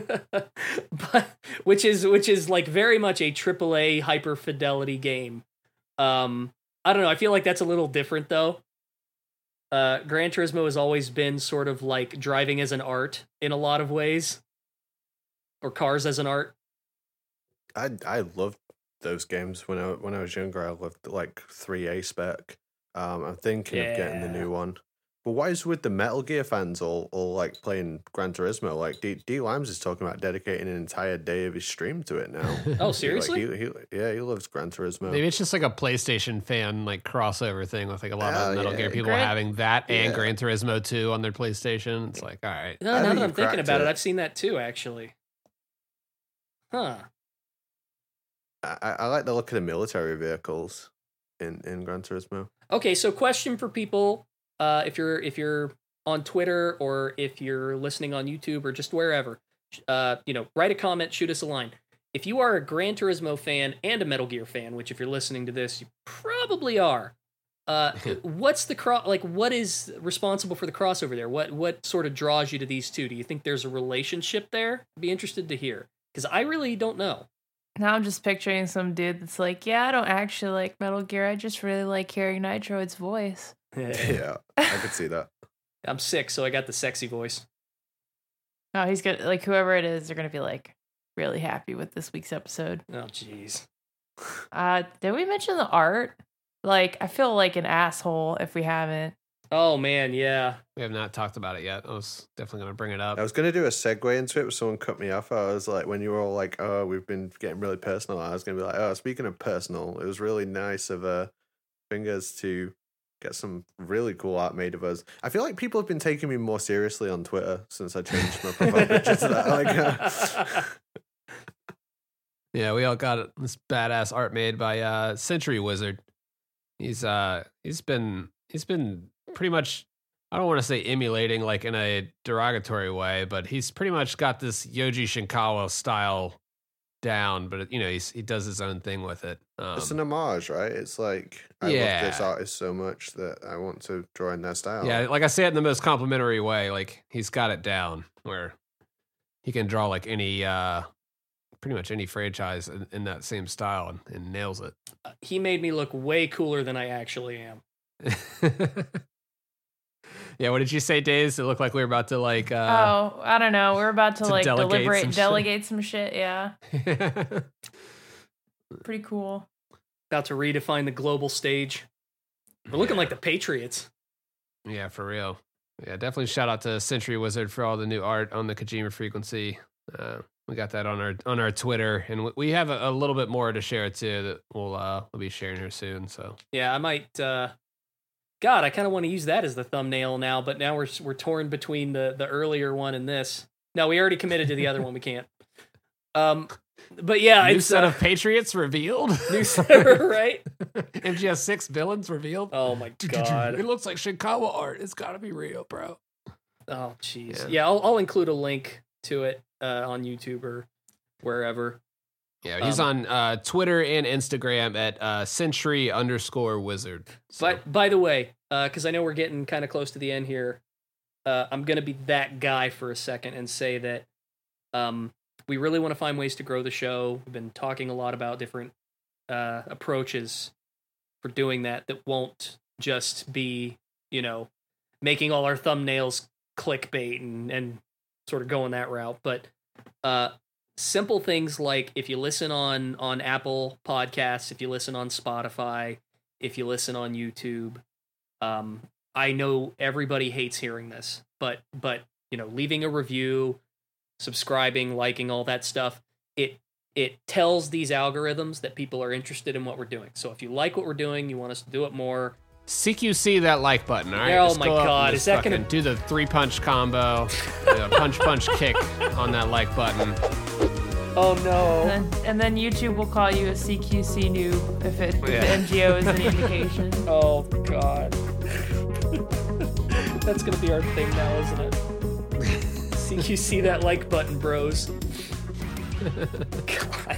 Speaker 3: but which is which is like very much a AAA hyper fidelity game. Um I don't know, I feel like that's a little different though. Uh Gran Turismo has always been sort of like driving as an art in a lot of ways. Or cars as an art.
Speaker 1: I I loved those games when I when I was younger. I loved like three A spec. Um, I'm thinking of getting the new one. But why is with the Metal Gear fans all, all like playing Gran Turismo? Like D, D Limes is talking about dedicating an entire day of his stream to it now. <laughs>
Speaker 3: Oh,
Speaker 1: Like,
Speaker 3: seriously?
Speaker 1: he, he, yeah, he loves Gran Turismo.
Speaker 2: Maybe it's just like a PlayStation fan like crossover thing with like a lot
Speaker 1: Oh,
Speaker 2: of Metal
Speaker 1: yeah.
Speaker 2: Gear people
Speaker 4: Gran-
Speaker 2: having that and
Speaker 1: Yeah.
Speaker 2: Gran Turismo 2 on their PlayStation. It's like, all right.
Speaker 3: No, now that I'm thinking about it.
Speaker 1: it.
Speaker 3: I've seen that too, actually. Huh.
Speaker 1: I, I I like the look of the military vehicles in, in Gran Turismo.
Speaker 3: Okay, so question for people: uh, if you're if you're on Twitter or if you're listening on YouTube or just wherever, uh, you know, write a comment, shoot us a line. If you are a Gran Turismo fan and a Metal Gear fan, which if you're listening to this, you probably are. Uh, <laughs> what's the cro- like? What is responsible for the crossover there? What what sort of draws you to these two? Do you think there's a relationship there? I'd be interested to hear because I really don't know.
Speaker 4: Now I'm just picturing some dude that's like, yeah, I don't actually like Metal Gear. I just really like hearing Nitroid's voice.
Speaker 1: yeah, I could see that. <laughs>
Speaker 3: I'm sick, so I got the sexy voice.
Speaker 4: Oh, he's gonna like whoever it is. They're gonna be like really happy with this week's episode.
Speaker 3: Oh, jeez.
Speaker 4: Uh, did we mention the art? Like, I feel like an asshole if we haven't.
Speaker 3: Oh man, yeah.
Speaker 2: We have not talked about it yet. I was definitely going to bring it up.
Speaker 1: I was going to do a segue into it, but someone cut me off. I was like, when you were all like, oh, we've been getting really personal, I was going to be like, oh, speaking of personal, it was really nice of uh, Fingers to get some really cool art made of us. I feel like people have been taking me more seriously on Twitter since I changed my profile picture to that. Like, uh, <laughs> <laughs>
Speaker 2: Yeah, we all got this badass art made by uh Century Wizard. He's uh he's been he's been pretty much I don't want to say emulating like in a derogatory way, but he's pretty much got this Yoji Shinkawa style down, but you know he's, he does his own thing with it. Um,
Speaker 1: it's an homage, right? It's like I
Speaker 2: Yeah.
Speaker 1: love this artist so much that I want to draw in their style.
Speaker 2: yeah, like I say it in the most complimentary way. Like he's got it down where he can draw like any, uh pretty much any franchise in, in that same style and, and nails it.
Speaker 3: He made me look way cooler than I actually am. <laughs>
Speaker 2: yeah, what did you say, Days? It looked like we were about to like. uh
Speaker 4: oh, I don't know. We're about to,
Speaker 2: to
Speaker 4: like
Speaker 2: delegate
Speaker 4: deliberate,
Speaker 2: some shit.
Speaker 4: delegate some shit. Yeah, <laughs> pretty cool.
Speaker 3: About to redefine the global stage. We're looking like the Patriots.
Speaker 2: Yeah, for real. Yeah, definitely shout out to Century Wizard for all the new art on the Kojima frequency. Uh, we got that on our on our Twitter, and we- we have a, a little bit more to share too that we'll uh, we'll be sharing here soon. So
Speaker 3: Yeah, I might. uh God, I kind of want to use that as the thumbnail now, but now we're we're torn between the the earlier one and this. No, we already committed to the other one. We can't. Um, but yeah,
Speaker 2: new
Speaker 3: it's
Speaker 2: set
Speaker 3: uh,
Speaker 2: of Patriots revealed. <laughs>
Speaker 3: new <laughs> set, right?
Speaker 2: MGS six villains revealed.
Speaker 3: Oh my <laughs> god.
Speaker 2: It looks like Shinkawa art. It's got to be real, bro.
Speaker 3: Oh jeez.
Speaker 2: Yeah.
Speaker 3: Yeah, I'll, I'll include a link to it uh, on YouTube or wherever.
Speaker 2: Yeah, he's
Speaker 3: Um,
Speaker 2: on uh, Twitter and Instagram at uh, Century underscore Wizard. So-
Speaker 3: But by the way, because I know we're getting kind of close to the end here, uh, I'm gonna be that guy for a second and say that um, we really want to find ways to grow the show. We've been talking a lot about different uh, approaches for doing that. That won't just be you know making all our thumbnails clickbait and and sort of going that route, but uh, simple things like if you listen on on Apple Podcasts, if you listen on Spotify, if you listen on YouTube. Um, I know everybody hates hearing this, but but you know, leaving a review, subscribing, liking, all that stuff, it it tells these algorithms that people are interested in what we're doing. So if you like what we're doing, you want us to do it more.
Speaker 2: CQC that like button. All right.
Speaker 3: Oh my
Speaker 2: go
Speaker 3: God, is that gonna-
Speaker 2: do the three punch combo, punch punch kick on that like button?
Speaker 3: Oh no!
Speaker 4: And then, and then YouTube will call you a CQC noob if, it, if
Speaker 2: Yeah.
Speaker 4: the MGO is an <laughs> indication.
Speaker 3: Oh god. <laughs> That's gonna be our thing now, isn't it? <laughs> CQC that like button, bros. God.